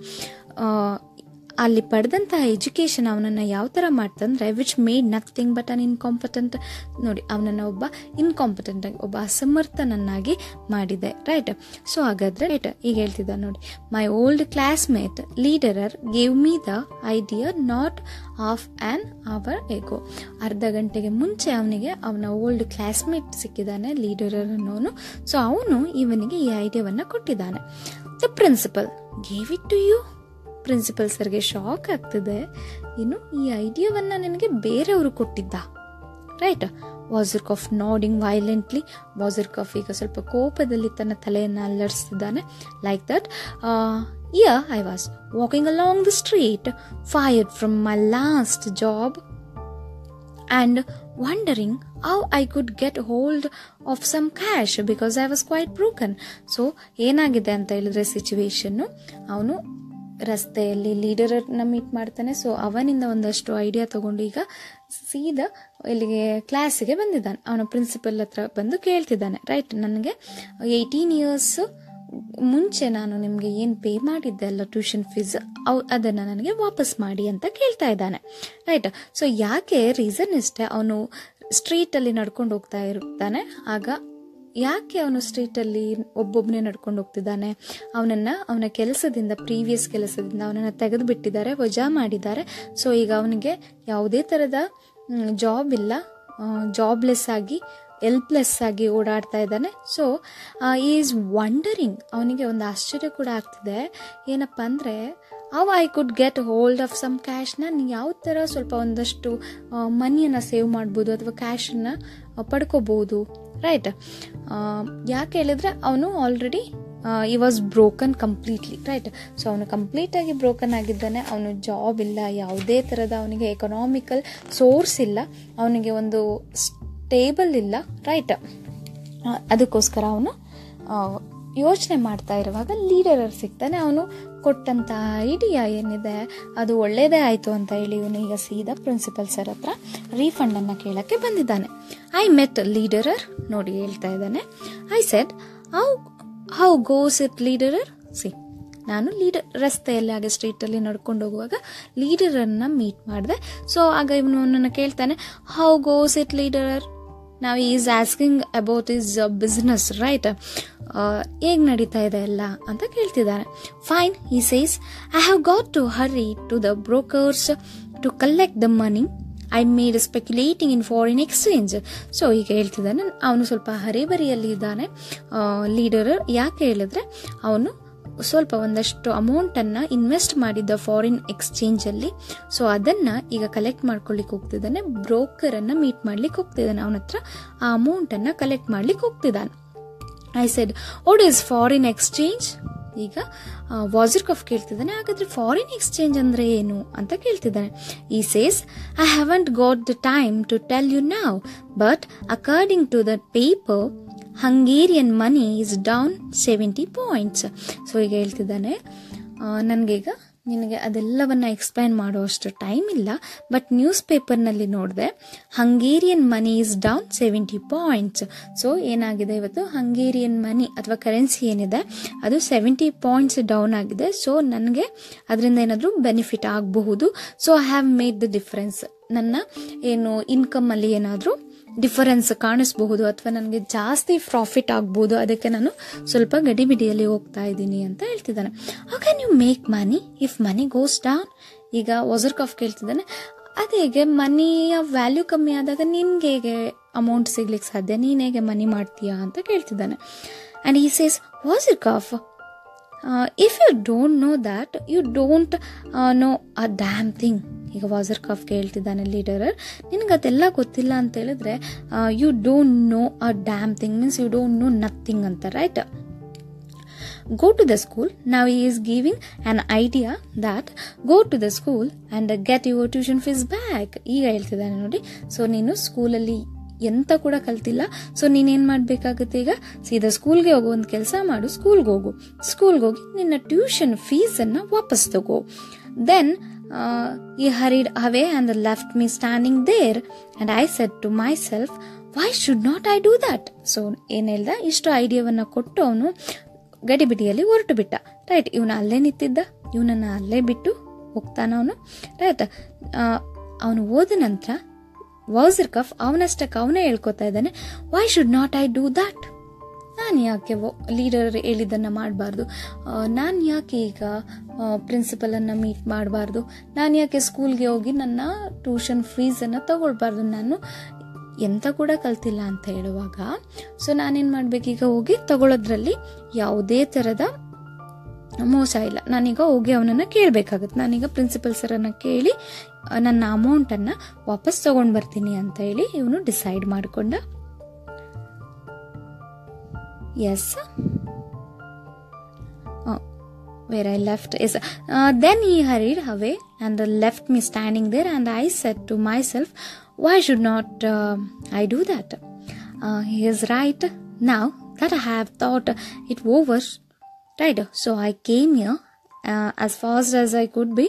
A: ಅಲ್ಲಿ ಪಡೆದಂತಹ ಎಜುಕೇಷನ್ ಅವನನ್ನು ಯಾವ ಥರ ಮಾಡ್ತಂದ್ರೆ which made nothing but an incompetent ನೋಡಿ, ಅವನನ್ನು ಒಬ್ಬ ಇನ್ಕಾಂಪಿಟೆಂಟ್ ಆಗಿ, ಒಬ್ಬ ಅಸಮರ್ಥನನ್ನಾಗಿ ಮಾಡಿದೆ ರೈಟ್ ಸೊ ಹಾಗಾದ್ರೆ ರೈಟ್ ಈಗ ಹೇಳ್ತಿದ್ದ ನೋಡಿ my old classmate Lederer gave me the idea not half an hour ago ಅರ್ಧ ಗಂಟೆಗೆ ಮುಂಚೆ ಅವನಿಗೆ ಅವನ ಓಲ್ಡ್ ಕ್ಲಾಸ್ಮೇಟ್ ಸಿಕ್ಕಿದ್ದಾನೆ ಲೀಡರರ್ ಅನ್ನೋನು. ಸೊ ಅವನು ಇವನಿಗೆ ಈ ಐಡಿಯಾವನ್ನು ಕೊಟ್ಟಿದ್ದಾನೆ. The principal gave it to you principal ಸರ್ಗೆ ಶಾಕ್ ಆಗ್ತಿದೆ. ಏನು ಈ ಐಡಿಯಾವನ್ನ ನನಗೆ ಬೇರೆಯವರು ಕೊಟ್ಟಿದ್ದ. Right? Wasserkopf nodding violently. Wasserkopf ಈಗ ಸ್ವಲ್ಪ ಕೋಪದಲ್ಲಿ ತನ್ನ ತಲೆಯನ್ನು ಅಲ್ಲಡಿಸ್ತಿದ್ದಾನೆ like that here I was walking along the street, fired from my last job and wondering how I could get hold of some cash because I was quite broken. So, ಏನಾಗಿದೆ ಅಂತ ಹೇಳಿದ್ರೆ ಸಿಚುವೇಶನ್ನು ಅವನು ರಸ್ತೆಯಲ್ಲಿ ಲೀಡರನ್ನ ಮೀಟ್ ಮಾಡ್ತಾನೆ. ಸೊ ಅವನಿಂದ ಒಂದಷ್ಟು ಐಡಿಯಾ ತಗೊಂಡು ಈಗ ಸೀದಾ ಇಲ್ಲಿಗೆ ಕ್ಲಾಸಿಗೆ ಬಂದಿದ್ದಾನೆ. ಅವನ ಪ್ರಿನ್ಸಿಪಲ್ ಹತ್ರ ಬಂದು ಕೇಳ್ತಿದ್ದಾನೆ. ರೈಟ್ ನನಗೆ ಏಯ್ಟೀನ್ ಇಯರ್ಸ್ ಮುಂಚೆ ನಾನು ನಿಮಗೆ ಏನು ಪೇ ಮಾಡಿದ್ದೆ ಅಲ್ಲ ಟ್ಯೂಷನ್ ಫೀಸ್ ಅವು ಅದನ್ನು ನನಗೆ ವಾಪಸ್ ಮಾಡಿ ಅಂತ ಕೇಳ್ತಾ ಇದ್ದಾನೆ. ರೈಟ್ ಸೊ ಯಾಕೆ ರೀಸನ್ ಇಷ್ಟೇ? ಅವನು ಸ್ಟ್ರೀಟಲ್ಲಿ ನಡ್ಕೊಂಡು ಹೋಗ್ತಾ ಇರ್ತಾನೆ. ಆಗ ಯಾಕೆ ಅವನು ಸ್ಟ್ರೀಟಲ್ಲಿ ಒಬ್ಬೊಬ್ಬನೇ ನಡ್ಕೊಂಡು ಹೋಗ್ತಿದ್ದಾನೆ? ಅವನನ್ನು, ಅವನ ಕೆಲಸದಿಂದ ಪ್ರೀವಿಯಸ್ ಕೆಲಸದಿಂದ ಅವನನ್ನು ತೆಗೆದು ಬಿಟ್ಟಿದ್ದಾರೆ ವಜಾ ಮಾಡಿದ್ದಾರೆ. ಸೊ ಈಗ ಅವನಿಗೆ ಯಾವುದೇ ಥರದ ಜಾಬ್ ಇಲ್ಲ. ಜಾಬ್ಲೆಸ್ ಆಗಿ ಎಲ್ಪ್ಲೆಸ್ ಆಗಿ ಓಡಾಡ್ತಾ ಇದ್ದಾನೆ. ಸೊ ಈಸ್ ವಂಡರಿಂಗ್ ಅವನಿಗೆ ಒಂದು ಆಶ್ಚರ್ಯ ಕೂಡ ಆಗ್ತಿದೆ. ಏನಪ್ಪ ಅಂದರೆ how I could get hold of some ಕ್ಯಾಶ್ನ ಯಾವ ಥರ ಸ್ವಲ್ಪ ಒಂದಷ್ಟು ಮನಿಯನ್ನು ಸೇವ್ ಮಾಡ್ಬೋದು ಅಥವಾ ಕ್ಯಾಶನ್ನು ಪಡ್ಕೋಬೋದು? ರೈಟ್ ಯಾಕೆ ಹೇಳಿದ್ರೆ ಅವನು already he was broken completely right so ಅವನು ಕಂಪ್ಲೀಟಾಗಿ ಬ್ರೋಕನ್ ಆಗಿದ್ದಾನೆ. ಅವನು ಜಾಬ್ ಇಲ್ಲ, ಯಾವುದೇ ಥರದ ಅವನಿಗೆ ಎಕನಾಮಿಕಲ್ ಸೋರ್ಸ್ ಇಲ್ಲ, ಅವನಿಗೆ ಒಂದು ಸ್ಟೇಬಲ್ ಇಲ್ಲ. ರೈಟ್ ಅದಕ್ಕೋಸ್ಕರ ಅವನು ಯೋಚನೆ ಮಾಡ್ತಾ ಇರುವಾಗ ಲೀಡರರ್ ಸಿಗ್ತಾನೆ, ಅವನು ಕೊಟ್ಟಂಥ ಐಡಿಯಾ ಏನಿದೆ, ಅದು ಒಳ್ಳೇದೇ ಆಯಿತು ಅಂತ ಹೇಳಿ ಇವನು ಈಗ ಸೀದಾ ಪ್ರಿನ್ಸಿಪಲ್ ಸರ್ ಹತ್ರ ರೀಫಂಡನ್ನು ಕೇಳೋಕ್ಕೆ ಬಂದಿದ್ದಾನೆ. ಐ ಮೆಟ್ ಲೀಡರರ್ ನೋಡಿ ಹೇಳ್ತಾ ಇದ್ದಾನೆ. I said how how goes it Lederer see ನಾನು ಲೀಡರ್ ರಸ್ತೆಯಲ್ಲಿ ಹಾಗೆ ಸ್ಟ್ರೀಟಲ್ಲಿ ನಡ್ಕೊಂಡು ಹೋಗುವಾಗ ಲೀಡರನ್ನು ಮೀಟ್ ಮಾಡಿದೆ. ಸೊ ಆಗ ಇವನು ಕೇಳ್ತಾನೆ ಹೌ ಗೋಸ್ ಇಟ್ ಲೀಡರರ್ ನಾವು is asking about his business right ಹೇಗೆ ನಡೀತಾ ಇದೆ ಎಲ್ಲ ಅಂತ ಕೇಳ್ತಿದ್ದಾರೆ. Fine he says I have got to hurry to the brokers to collect the money I made speculating in foreign exchange so ಈಗ ಹೇಳ್ತಿದ್ದಾನೆ. ಅವನು ಸ್ವಲ್ಪ ಹರಿಬರಿಯಲ್ಲಿ ಇದ್ದಾನೆ. ಲೀಡರ್ ಯಾಕೆ ಹೇಳಿದ್ರೆ, ಅವನು ಸ್ವಲ್ಪ ಒಂದಷ್ಟು ಅಮೌಂಟನ್ನು ಇನ್ವೆಸ್ಟ್ ಮಾಡಿದ್ದ ಫಾರಿನ್ ಎಕ್ಸ್ಚೇಂಜಲ್ಲಿ ಸೊ ಅದನ್ನು ಈಗ ಕಲೆಕ್ಟ್ ಮಾಡ್ಕೊಳ್ಳಿಕ್ಕೆ ಹೋಗ್ತಿದ್ದಾನೆ. ಬ್ರೋಕರನ್ನು ಮೀಟ್ ಮಾಡ್ಲಿಕ್ಕೆ ಹೋಗ್ತಿದ್ದಾನೆ. ಅವನ ಹತ್ರ ಆ ಅಮೌಂಟನ್ನು ಕಲೆಕ್ಟ್ ಮಾಡ್ಲಿಕ್ಕೆ ಹೋಗ್ತಿದ್ದಾನೆ. I said what is foreign exchange ಈಗ ವಾಜರ್ ಕಫ್ ಕೇಳ್ತಿದ್ದಾನೆ, ಹಾಗಾದ್ರೆ ಫಾರಿನ್ ಎಕ್ಸ್ಚೇಂಜ್ ಅಂದ್ರೆ ಏನು ಅಂತ ಕೇಳ್ತಿದ್ದಾನೆ. He says I haven't got the time to tell you now but according to the paper Hungarian money is down seventy points so ಈಗ ಹೇಳ್ತಿದ್ದಾನೆ ನನಗೀಗ ನಿನಗೆ ಅದೆಲ್ಲವನ್ನ ಎಕ್ಸ್ಪ್ಲೈನ್ ಮಾಡುವಷ್ಟು ಟೈಮ್ ಇಲ್ಲ ಬಟ್ ನ್ಯೂಸ್ ಪೇಪರ್ನಲ್ಲಿ ನೋಡಿದೆ Hungarian money is down seventy points so ಏನಾಗಿದೆ ಇವತ್ತು? ಹಂಗೇರಿಯನ್ ಮನಿ ಅಥವಾ ಕರೆನ್ಸಿ ಏನಿದೆ, ಅದು ಸೆವೆಂಟಿ ಪಾಯಿಂಟ್ಸ್ ಡೌನ್ ಆಗಿದೆ. ಸೊ ನನಗೆ ಅದರಿಂದ ಏನಾದರೂ ಬೆನಿಫಿಟ್ ಆಗಬಹುದು. So I have made the difference ನನ್ನ ಏನು ಇನ್ಕಮಲ್ಲಿ ಏನಾದರೂ ಡಿಫರೆನ್ಸ್ ಕಾಣಿಸ್ಬಹುದು ಅಥವಾ ನನಗೆ ಜಾಸ್ತಿ ಪ್ರಾಫಿಟ್ ಆಗ್ಬೋದು ಅದಕ್ಕೆ ನಾನು ಸ್ವಲ್ಪ ಗಡಿಬಿಡಿಯಲ್ಲಿ ಹೋಗ್ತಾ ಇದ್ದೀನಿ ಅಂತ ಹೇಳ್ತಿದ್ದಾನೆ. How can you make money if money goes down ಈಗ ವಜರ್ ಕಾಫ್ ಕೇಳ್ತಿದ್ದಾನೆ, ಅದು ಹೇಗೆ ಮನಿಯ ವ್ಯಾಲ್ಯೂ ಕಮ್ಮಿ ಆದಾಗ ನಿನ್ಗೆ ಹೇಗೆ ಅಮೌಂಟ್ ಸಿಗ್ಲಿಕ್ಕೆ ಸಾಧ್ಯ? ನೀನು ಹೇಗೆ ಮನಿ ಮಾಡ್ತೀಯಾ ಅಂತ ಕೇಳ್ತಿದ್ದಾನೆ. And he says Wasserkopf if you don't know that you don't know a damn thing ಈಗ ವಾಜರ್ ಕಾಫ್ ಕೇಳ್ತಿದ್ದಾನೆ ಲೀಡರರ್ ನಿನಗೆ ಅದೆಲ್ಲ ಗೊತ್ತಿಲ್ಲ ಅಂತ ಹೇಳಿದ್ರೆ you don't know a damn thing means you don't know nothing ಅಂತ right go to the school now he is giving an idea that go to the school and get your tuition fees back. ಈಗ ಹೇಳ್ತಿದ್ದಾನೆ ನೋಡಿ. ಸೊ ನೀನು ಸ್ಕೂಲಲ್ಲಿ ಎಂತ ಕೂಡ ಕಲ್ತಿಲ್ಲ. ಸೊ ನೀನೇನು ಮಾಡಬೇಕಾಗುತ್ತೆ ಈಗ? ಸೀದಾ ಸ್ಕೂಲ್ಗೆ ಹೋಗೋ, ಒಂದು ಕೆಲಸ ಮಾಡು ಸ್ಕೂಲ್ಗೆ ಹೋಗು. ಸ್ಕೂಲ್ಗೆ ಹೋಗಿ ನಿನ್ನ ಟ್ಯೂಷನ್ ಫೀಸನ್ನು ವಾಪಸ್ ತಗೋ. Then he hurried away away left me standing there and I said to myself why should not I do that so ಏನು ಹೇಳ್ದ? ಇಷ್ಟು ಐಡಿಯಾವನ್ನು ಕೊಟ್ಟು ಅವನು ಗಡಿಬಿಡಿಯಲ್ಲಿ ಹೊರಟು ಬಿಟ್ಟ ರೈಟ್ ಇವನು ಅಲ್ಲೇ ನಿಂತಿದ್ದ. ಇವನನ್ನು ಅಲ್ಲೇ ಬಿಟ್ಟು ಹೋಗ್ತಾನ ಅವನು. ರೈಟ್ ಅವನು ಓದ ನಂತರ ವೌಸರ್ ಕಫ್ ಅವನಷ್ಟಕ್ಕೆ ಅವನೇ ಹೇಳ್ಕೊತಾ ಇದ್ದಾನೆ why should not I do that ನಾನು ಯಾಕೆ ಲೀಡರ್ ಹೇಳಿದ್ದನ್ನು ಮಾಡಬಾರ್ದು? ನಾನು ಯಾಕೆ ಈಗ ಪ್ರಿನ್ಸಿಪಲನ್ನು ಮೀಟ್ ಮಾಡಬಾರ್ದು? ನಾನು ಯಾಕೆ ಸ್ಕೂಲ್ಗೆ ಹೋಗಿ ನನ್ನ ಟ್ಯೂಷನ್ ಫೀಸನ್ನು ತಗೊಳ್ಬಾರ್ದು? ನಾನು ಎಂಥ ಕೂಡ ಕಲ್ತಿಲ್ಲ ಅಂತ ಹೇಳುವಾಗ ಸೊ ನಾನೇನು ಮಾಡಬೇಕೀಗ ಹೋಗಿ ತಗೊಳ್ಳೋದ್ರಲ್ಲಿ ಯಾವುದೇ ಥರದ ಮೋಸ ಇಲ್ಲ. ನಾನೀಗ ಹೋಗಿ ಅವನನ್ನು ಕೇಳಬೇಕಾಗುತ್ತೆ. ನಾನೀಗ ಪ್ರಿನ್ಸಿಪಲ್ ಸರನ್ನು ಕೇಳಿ ನನ್ನ ಅಮೌಂಟನ್ನು ವಾಪಸ್ ತೊಗೊಂಡು ಬರ್ತೀನಿ ಅಂತ ಹೇಳಿ ಇವನು ಡಿಸೈಡ್ ಮಾಡಿಕೊಂಡ yes where I left is uh, then he hurried away and left me standing there and I said to myself why should not uh, I do that? Uh, he is right. Now that I have thought it over right so I came here uh, as fast as I could be.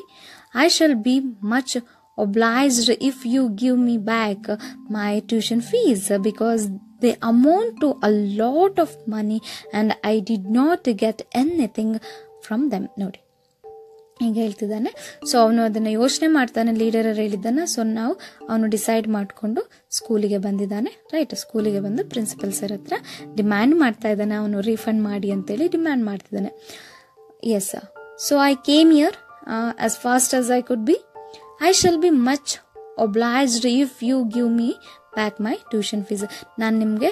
A: I shall be much obliged if you give me back my tuition fees because they amount to a lot of money and I did not get anything from them ನೋಡಿ, ಹೀಗೆ ಹೇಳ್ತಿದ್ದಾನೆ. ಸೊ ಅವನು ಅದನ್ನು ಯೋಚನೆ ಮಾಡ್ತಾನೆ ಲೀಡರ್ ಹೇಳಿದ್ದಾನೆ ಸೊ ನಾವು ಅವನು ಡಿಸೈಡ್ ಮಾಡಿಕೊಂಡು ಸ್ಕೂಲಿಗೆ ಬಂದಿದ್ದಾನೆ. ರೈಟ್ ಸ್ಕೂಲಿಗೆ ಬಂದು ಪ್ರಿನ್ಸಿಪಲ್ ಸರ್ ಹತ್ರ ಡಿಮ್ಯಾಂಡ್ ಮಾಡ್ತಾ ಇದ್ದಾನೆ. ಅವನು ರೀಫಂಡ್ ಮಾಡಿ ಅಂತೇಳಿ ಡಿಮ್ಯಾಂಡ್ ಮಾಡ್ತಿದ್ದಾನೆ. Yes so I came here as fast as I could be I shall be much obliged if you give me back my tuition fees ನಾನು ನಿಮಗೆ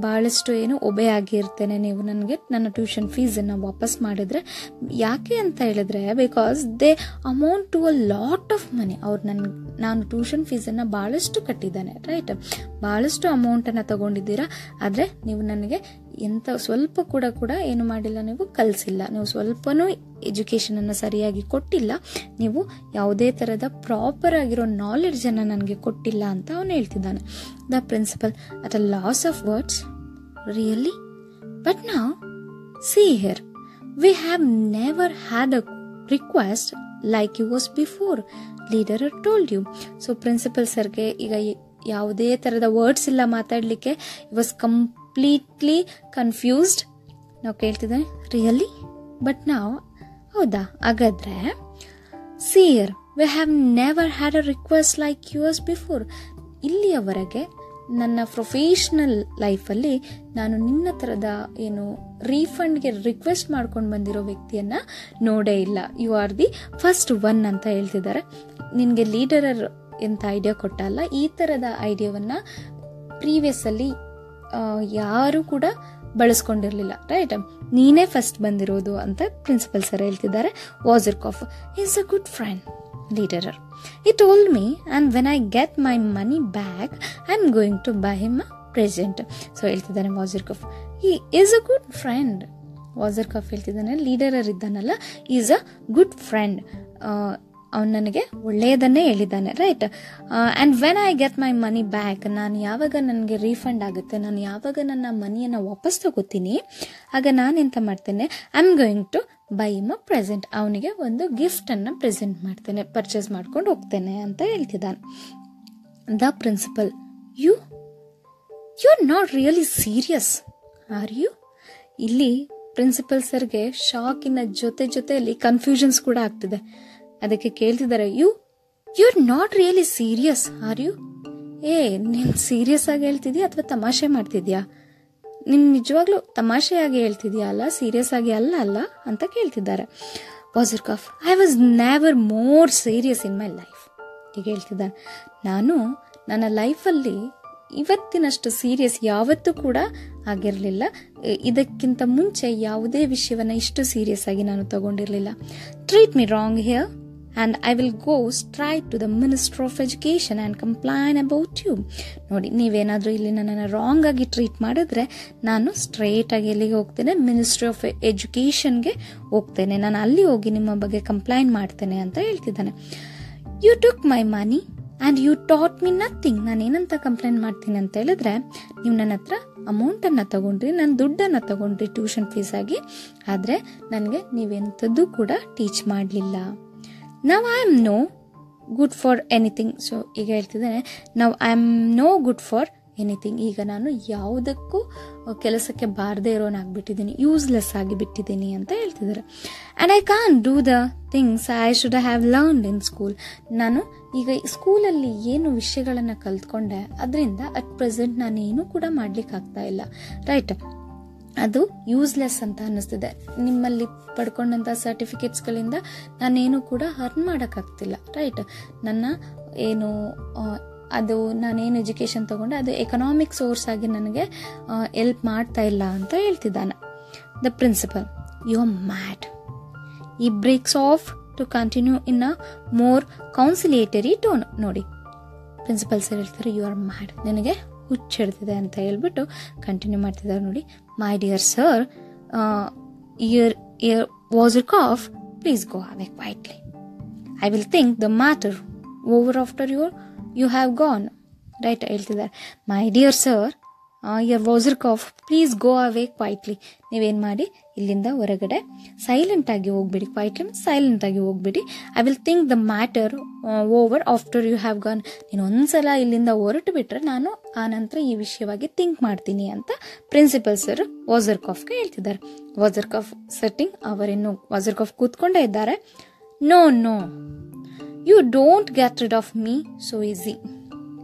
A: ಭಾಳಷ್ಟು ಏನು ಒಬೆ ಆಗಿರ್ತೇನೆ ನೀವು ನನಗೆ ನನ್ನ ಟ್ಯೂಷನ್ ಫೀಸನ್ನು ವಾಪಸ್ ಮಾಡಿದರೆ. ಯಾಕೆ ಅಂತ ಹೇಳಿದ್ರೆ because they amount to a lot of money ಅವ್ರು ನನ್ನ ನಾನು ಟ್ಯೂಷನ್ ಫೀಸನ್ನು ಭಾಳಷ್ಟು ಕಟ್ಟಿದ್ದಾನೆ ರೈಟ್ ಭಾಳಷ್ಟು ಅಮೌಂಟನ್ನು ತಗೊಂಡಿದ್ದೀರಾ. ಆದರೆ ನೀವು ನನಗೆ ಎಂಥ ಸ್ವಲ್ಪ ಕೂಡ ಕೂಡ ಏನು ಮಾಡಿಲ್ಲ ನೀವು, ಕಲಿಸಿಲ್ಲ. ನೀವು ಸ್ವಲ್ಪನೂ ಎಜುಕೇಷನನ್ನು ಸರಿಯಾಗಿ ಕೊಟ್ಟಿಲ್ಲ. ನೀವು ಯಾವುದೇ ಥರದ ಪ್ರಾಪರ್ ಆಗಿರೋ ನಾಲೆಡ್ಜನ್ನು ನನಗೆ ಕೊಟ್ಟಿಲ್ಲ ಅಂತ ಅವನು ಹೇಳ್ತಿದ್ದಾನೆ. The principal at a loss of words really but ನಾವು see here we have never had a request like you was before Lederer told you so principal ಸರ್ಗೆ ಈಗ ಯಾವುದೇ ಥರದ ವರ್ಡ್ಸ್ ಇಲ್ಲ ಮಾತಾಡಲಿಕ್ಕೆ ವಾಸ್ ಕಂಪ್ಲೀಟ್ಲಿ ಕನ್ಫ್ಯೂಸ್ಡ್ ನಾವು ಕೇಳ್ತಿದ್ದೇವೆ ರಿಯಲಿ ಬಟ್ ನಾವು ಹೌದಾ? ಹಾಗಾದ್ರೆ see here we have never had a request like yours before ಇಲ್ಲಿಯವರೆಗೆ ನನ್ನ ಪ್ರೊಫೆಷ್ನಲ್ ಲೈಫಲ್ಲಿ ನಾನು ನಿನ್ನ ಥರದ ಏನು ರೀಫಂಡ್ಗೆ ರಿಕ್ವೆಸ್ಟ್ ಮಾಡ್ಕೊಂಡು ಬಂದಿರೋ ವ್ಯಕ್ತಿಯನ್ನು ನೋಡೇ ಇಲ್ಲ. You are the first one ಅಂತ ಹೇಳ್ತಿದ್ದಾರೆ. ನಿನಗೆ ಲೀಡರರ್ ಎಂಥ ಐಡಿಯಾ ಕೊಟ್ಟಲ್ಲ. ಈ ಥರದ ಐಡಿಯಾವನ್ನು ಪ್ರೀವಿಯಸ್ಸಲ್ಲಿ ಯಾರು ಕೂಡ ಬಳಸ್ಕೊಂಡಿರಲಿಲ್ಲ. ರೈಟ್ ನೀನೇ ಫಸ್ಟ್ ಬಂದಿರೋದು ಅಂತ ಪ್ರಿನ್ಸಿಪಲ್ ಸರ್ ಹೇಳ್ತಿದ್ದಾರೆ. Wasserkopf is a good friend Lederer told me and when I I my money money I I'm going to buy him a present so ಹೇಳ್ತಿದ್ದಾನೆ Wasserkopf he is a good friend Wasserkopf ಹೇಳ್ತಿದ್ದಾನೆ ಲೀಡರರ್ ಇದ್ದಾನಲ್ಲ ಈಸ್ ಅ ಗುಡ್ ಫ್ರೆಂಡ್ ಅವನು ನನಗೆ ಒಳ್ಳೆಯದನ್ನೇ ಹೇಳಿದ್ದಾನೆ right and when I get my money back ನಾನು ಯಾವಾಗ ನನಗೆ ರೀಫಂಡ್ ಆಗುತ್ತೆ, ನಾನು ಯಾವಾಗ ನನ್ನ ಮನಿಯನ್ನು ವಾಪಸ್ ತಗೋತೀನಿ, ಆಗ ನಾನು ಎಂತ ಮಾಡ್ತೇನೆ? I am going to buy him present ಅವನಿಗೆ ಒಂದು ಗಿಫ್ಟನ್ನು ಪ್ರೆಸೆಂಟ್ ಮಾಡ್ತೇನೆ ಪರ್ಚೇಸ್ ಮಾಡ್ಕೊಂಡು ಹೋಗ್ತೇನೆ ಅಂತ ಹೇಳ್ತಿದ್ದಾನೆ. The principal you you are not really serious are you ಇಲ್ಲಿ ಪ್ರಿನ್ಸಿಪಲ್ ಸರ್ಗೆ ಶಾಕಿನ ಜೊತೆ ಜೊತೆಯಲ್ಲಿ ಕನ್ಫ್ಯೂಷನ್ಸ್ ಕೂಡ ಆಗ್ತಿದೆ. ಅದಕ್ಕೆ ಕೇಳ್ತಿದ್ದಾರೆ, you you are not really serious are you ಏ, ನೀನು ಸೀರಿಯಸ್ ಆಗಿ ಹೇಳ್ತಿದ್ಯಾ ಅಥವಾ ತಮಾಷೆ ಮಾಡ್ತಿದ್ಯಾ? ನೀನು ನಿಜವಾಗ್ಲೂ ತಮಾಷೆಯಾಗಿ ಹೇಳ್ತಿದ್ಯಾ ಅಲ್ಲ ಸೀರಿಯಸ್ ಆಗಿ ಅಲ್ಲ ಅಲ್ಲ? ಅಂತ ಕೇಳ್ತಿದ್ದಾರೆ. Wasserkopf I was never more serious in my life ಈಗ ಹೇಳ್ತಿದ್ದಾನೆ ನಾನು ನನ್ನ ಲೈಫಲ್ಲಿ ಇವತ್ತಿನಷ್ಟು ಸೀರಿಯಸ್ ಯಾವತ್ತೂ ಕೂಡ ಆಗಿರಲಿಲ್ಲ. ಇದಕ್ಕಿಂತ ಮುಂಚೆ ಯಾವುದೇ ವಿಷಯವನ್ನು ಇಷ್ಟು ಸೀರಿಯಸ್ ಆಗಿ ನಾನು ತಗೊಂಡಿರಲಿಲ್ಲ. Treat me wrong here and I will go straight to the minister of education and complain about you ನೋಡಿ, ನೀವೇನಾದರೂ ಇಲ್ಲಿ ನನ್ನನ್ನು ರಾಂಗ್ ಆಗಿ ಟ್ರೀಟ್ ಮಾಡಿದ್ರೆ ನಾನು ಸ್ಟ್ರೈಟಾಗಿ ಎಲ್ಲಿಗೆ ಹೋಗ್ತೇನೆ? ಮಿನಿಸ್ಟ್ರಿ ಆಫ್ ಎಜುಕೇಷನ್ಗೆ ಹೋಗ್ತೇನೆ. ನಾನು ಅಲ್ಲಿ ಹೋಗಿ ನಿಮ್ಮ ಬಗ್ಗೆ ಕಂಪ್ಲೈಂಟ್ ಮಾಡ್ತೇನೆ ಅಂತ ಹೇಳ್ತಿದ್ದಾನೆ. You took my money and you taught me nothing ನಾನು ಏನಂತ ಕಂಪ್ಲೇಂಟ್ ಮಾಡ್ತೀನಿ ಅಂತ ಹೇಳಿದ್ರೆ, ನೀವು ನನ್ನ ಹತ್ರ ಅಮೌಂಟನ್ನು ತಗೊಂಡ್ರಿ, ನನ್ನ ದುಡ್ಡನ್ನು ತಗೊಂಡ್ರಿ ಟ್ಯೂಷನ್ ಫೀಸಾಗಿ ಆದರೆ, ನನಗೆ ನೀವೆಂಥದ್ದು ಕೂಡ ಟೀಚ್ ಮಾಡಲಿಲ್ಲ. ನಾವು I am no good for anything so ಈಗ ಹೇಳ್ತಿದ್ದೇನೆ ನಾವು I am no good for anything ಈಗ ನಾನು ಯಾವುದಕ್ಕೂ ಕೆಲಸಕ್ಕೆ ಬಾರದೇ ಇರೋನಾಗ್ಬಿಟ್ಟಿದ್ದೀನಿ ಯೂಸ್ಲೆಸ್ ಆಗಿ ಬಿಟ್ಟಿದ್ದೀನಿ ಅಂತ ಹೇಳ್ತಿದ್ದಾರೆ. And I can't do the things I should have learned in school ನಾನು ಈಗ ಸ್ಕೂಲಲ್ಲಿ ಏನು ವಿಷಯಗಳನ್ನು ಕಲ್ತ್ಕೊಂಡೆ, ಅದರಿಂದ ಅಟ್ ಪ್ರೆಸೆಂಟ್ ನಾನು ಏನೂ ಕೂಡ ಮಾಡ್ಲಿಕ್ಕೆ ಆಗ್ತಾ ಇಲ್ಲ. ರೈಟ್ ಅದು ಯೂಸ್ಲೆಸ್ ಅಂತ ಅನ್ನಿಸ್ತಿದೆ. ನಿಮ್ಮಲ್ಲಿ ಪಡ್ಕೊಂಡಂಥ ಸರ್ಟಿಫಿಕೇಟ್ಸ್ಗಳಿಂದ ನಾನೇನು ಕೂಡ ಅರ್ನ್ ಮಾಡೋಕ್ಕಾಗ್ತಿಲ್ಲ ರೈಟ್ ನನ್ನ ಏನು ಅದು ನಾನೇನು ಎಜುಕೇಷನ್ ತಗೊಂಡೆ, ಅದು ಎಕನಾಮಿಕ್ ಸೋರ್ಸ್ ಆಗಿ ನನಗೆ ಎಲ್ಪ್ ಮಾಡ್ತಾ ಇಲ್ಲ ಅಂತ ಹೇಳ್ತಿದ್ದಾನೆ. The principal you are mad he breaks off to continue in a more conciliatory tone ನೋಡಿ ಪ್ರಿನ್ಸಿಪಲ್ ಸರ್ ಹೇಳ್ತಾರೆ ಯು ಆರ್ ಮ್ಯಾಡ್ ನನಗೆ ಹುಚ್ಚಿಡ್ತಿದೆ ಅಂತ ಹೇಳ್ಬಿಟ್ಟು ಕಂಟಿನ್ಯೂ ಮಾಡ್ತಿದ್ದಾರೆ ನೋಡಿ. My dear sir Herr Herr Wasserkopf please go away quietly I will think the matter over after your you have gone right ಹೇಳ್ತಿದ್ದಾರೆ. My dear sir Herr Wasserkopf please go away quietly ನೀವೇನು ಮಾಡಿ? ಇಲ್ಲಿಂದ ಹೊರಗಡೆ ಸೈಲೆಂಟ್ ಆಗಿ ಹೋಗ್ಬಿಡಿ ಕ್ವೈಟ್ಲಿ ಸೈಲೆಂಟಾಗಿ ಹೋಗ್ಬಿಡಿ. I will think the matter over after you have gone ನೀನು ಒಂದ್ಸಲ ಇಲ್ಲಿಂದ ಹೊರಟು ಬಿಟ್ರೆ ನಾನು ಆ ನಂತರ ಈ ವಿಷಯವಾಗಿ ಥಿಂಕ್ ಮಾಡ್ತೀನಿ ಅಂತ ಪ್ರಿನ್ಸಿಪಲ್ ಸರ್ ವಾಜರ್ ಕಾಫ್ಗೆ ಹೇಳ್ತಿದ್ದಾರೆ. ವಾಜರ್ ಕಾಫ್ ಸೆಟ್ಟಿಂಗ್ ಅವರಿನ್ನು ವಾಜರ್ ಕಾಫ್ ಕೂತ್ಕೊಂಡೇ ಇದ್ದಾರೆ. No no you don't get rid of me so easy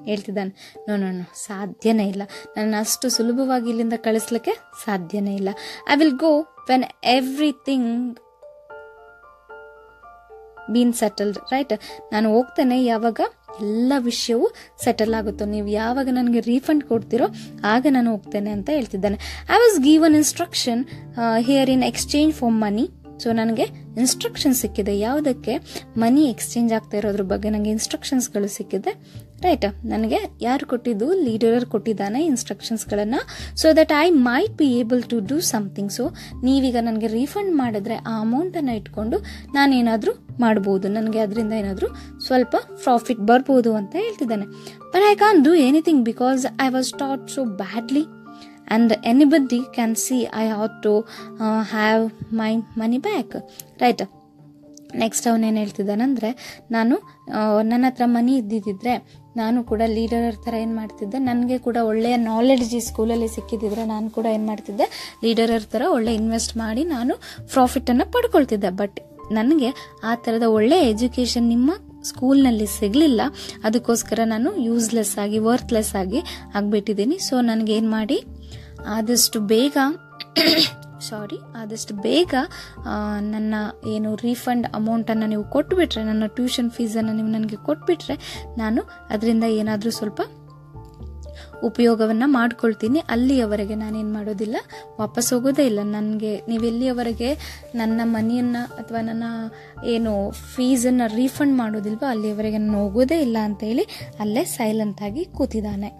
A: ಹೇಳ್ತಿದ್ದಾನೆ, ನೋ ನೋ ನೋ, ಸಾಧ್ಯನೇ ಇಲ್ಲ. ನನ್ನ ಅಷ್ಟು ಸುಲಭವಾಗಿ ಇಲ್ಲಿಂದ ಕಳಿಸ್ಲಿಕ್ಕೆ ಸಾಧ್ಯನೇ ಇಲ್ಲ. I will go when everything been settled right ನಾನು ಹೋಗ್ತೇನೆ, ಯಾವಾಗ ಎಲ್ಲ ವಿಷಯವು ಸೆಟಲ್ ಆಗುತ್ತೋ, ನೀವು ಯಾವಾಗ ನನಗೆ ರೀಫಂಡ್ ಕೊಡ್ತೀರೋ, ಆಗ ನಾನು ಹೋಗ್ತೇನೆ ಅಂತ ಹೇಳ್ತಿದ್ದಾನೆ. I was given instruction here in exchange for money so ನನಗೆ ಇನ್ಸ್ಟ್ರಕ್ಷನ್ ಸಿಕ್ಕಿದೆ. ಯಾವುದಕ್ಕೆ? ಮನಿ ಎಕ್ಸ್ಚೇಂಜ್ ಆಗ್ತಾ ಇರೋದ್ರ ಬಗ್ಗೆ ನನಗೆ ಇನ್ಸ್ಟ್ರಕ್ಷನ್ಸ್ಗಳು ಸಿಕ್ಕಿದೆ. ರೈಟ್ ನನಗೆ ಯಾರು ಕೊಟ್ಟಿದ್ದು? ಲೀಡರ್ ಕೊಟ್ಟಿದ್ದಾನೆ ಇನ್ಸ್ಟ್ರಕ್ಷನ್ಸ್ಗಳನ್ನು so that I might be able to do something so ನೀವೀಗ ನನಗೆ ರೀಫಂಡ್ ಮಾಡಿದ್ರೆ ಆ ಅಮೌಂಟನ್ನು ಇಟ್ಕೊಂಡು ನಾನೇನಾದರೂ ಮಾಡ್ಬೋದು. ನನಗೆ ಅದರಿಂದ ಏನಾದರೂ ಸ್ವಲ್ಪ ಪ್ರಾಫಿಟ್ ಬರ್ಬೋದು ಅಂತ ಹೇಳ್ತಿದ್ದಾನೆ. But I can't do anything because I was taught so badly and anybody can see I ought to have my money back right next ಅವನೇನು ಹೇಳ್ತಿದ್ದಾನಂದರೆ, ನಾನು ನನ್ನ ಹತ್ರ ಮನಿ ಇದ್ದಿದ್ದರೆ ನಾನು ಕೂಡ ಲೀಡರ್ ಥರ ಏನು ಮಾಡ್ತಿದ್ದೆ. ನನಗೆ ಕೂಡ ಒಳ್ಳೆಯ ನಾಲೆಡ್ಜ್ ಈ ಸ್ಕೂಲಲ್ಲಿ ಸಿಕ್ಕಿದ್ದಿದ್ರೆ ನಾನು ಕೂಡ ಏನು ಮಾಡ್ತಿದ್ದೆ ಲೀಡರರ್ ಥರ ಒಳ್ಳೆ ಇನ್ವೆಸ್ಟ್ ಮಾಡಿ ನಾನು ಪ್ರಾಫಿಟನ್ನು ಪಡ್ಕೊಳ್ತಿದ್ದೆ. ಬಟ್ ನನಗೆ ಆ ಥರದ ಒಳ್ಳೆಯ ಎಜುಕೇಷನ್ ನಿಮ್ಮ ಸ್ಕೂಲ್ನಲ್ಲಿ ಸಿಗಲಿಲ್ಲ. ಅದಕ್ಕೋಸ್ಕರ ನಾನು ಯೂಸ್ಲೆಸ್ ಆಗಿ ವರ್ತ್ಲೆಸ್ ಆಗಿ ಆಗಿಬಿಟ್ಟಿದ್ದೀನಿ. ಸೊ ನನಗೇನು ಮಾಡಿ, ಆದಷ್ಟು ಬೇಗ ಸಾರಿ ಆದಷ್ಟು ಬೇಗ ನನ್ನ ಏನು ರೀಫಂಡ್ ಅಮೌಂಟನ್ನು ನೀವು ಕೊಟ್ಟುಬಿಟ್ರೆ ನನ್ನ ಟ್ಯೂಷನ್ ಫೀಸನ್ನು ನೀವು ನನಗೆ ಕೊಟ್ಬಿಟ್ರೆ, ನಾನು ಅದರಿಂದ ಏನಾದರೂ ಸ್ವಲ್ಪ ಉಪಯೋಗವನ್ನು ಮಾಡ್ಕೊಳ್ತೀನಿ. ಅಲ್ಲಿಯವರೆಗೆ ನಾನೇನು ಮಾಡೋದಿಲ್ಲ, ವಾಪಸ್ ಹೋಗೋದೇ ಇಲ್ಲ. ನನಗೆ, ನೀವು ಎಲ್ಲಿಯವರೆಗೆ ನನ್ನ ಮನಿಯನ್ನು ಅಥವಾ ನನ್ನ ಏನು ಫೀಸನ್ನು ರೀಫಂಡ್ ಮಾಡೋದಿಲ್ವೋ, ಅಲ್ಲಿಯವರೆಗೆ ನಾನು ಹೋಗೋದೇ ಇಲ್ಲ ಅಂತ ಹೇಳಿ, ಅಲ್ಲೇ ಸೈಲೆಂಟಾಗಿ ಕೂತಿದ್ದಾನೆ.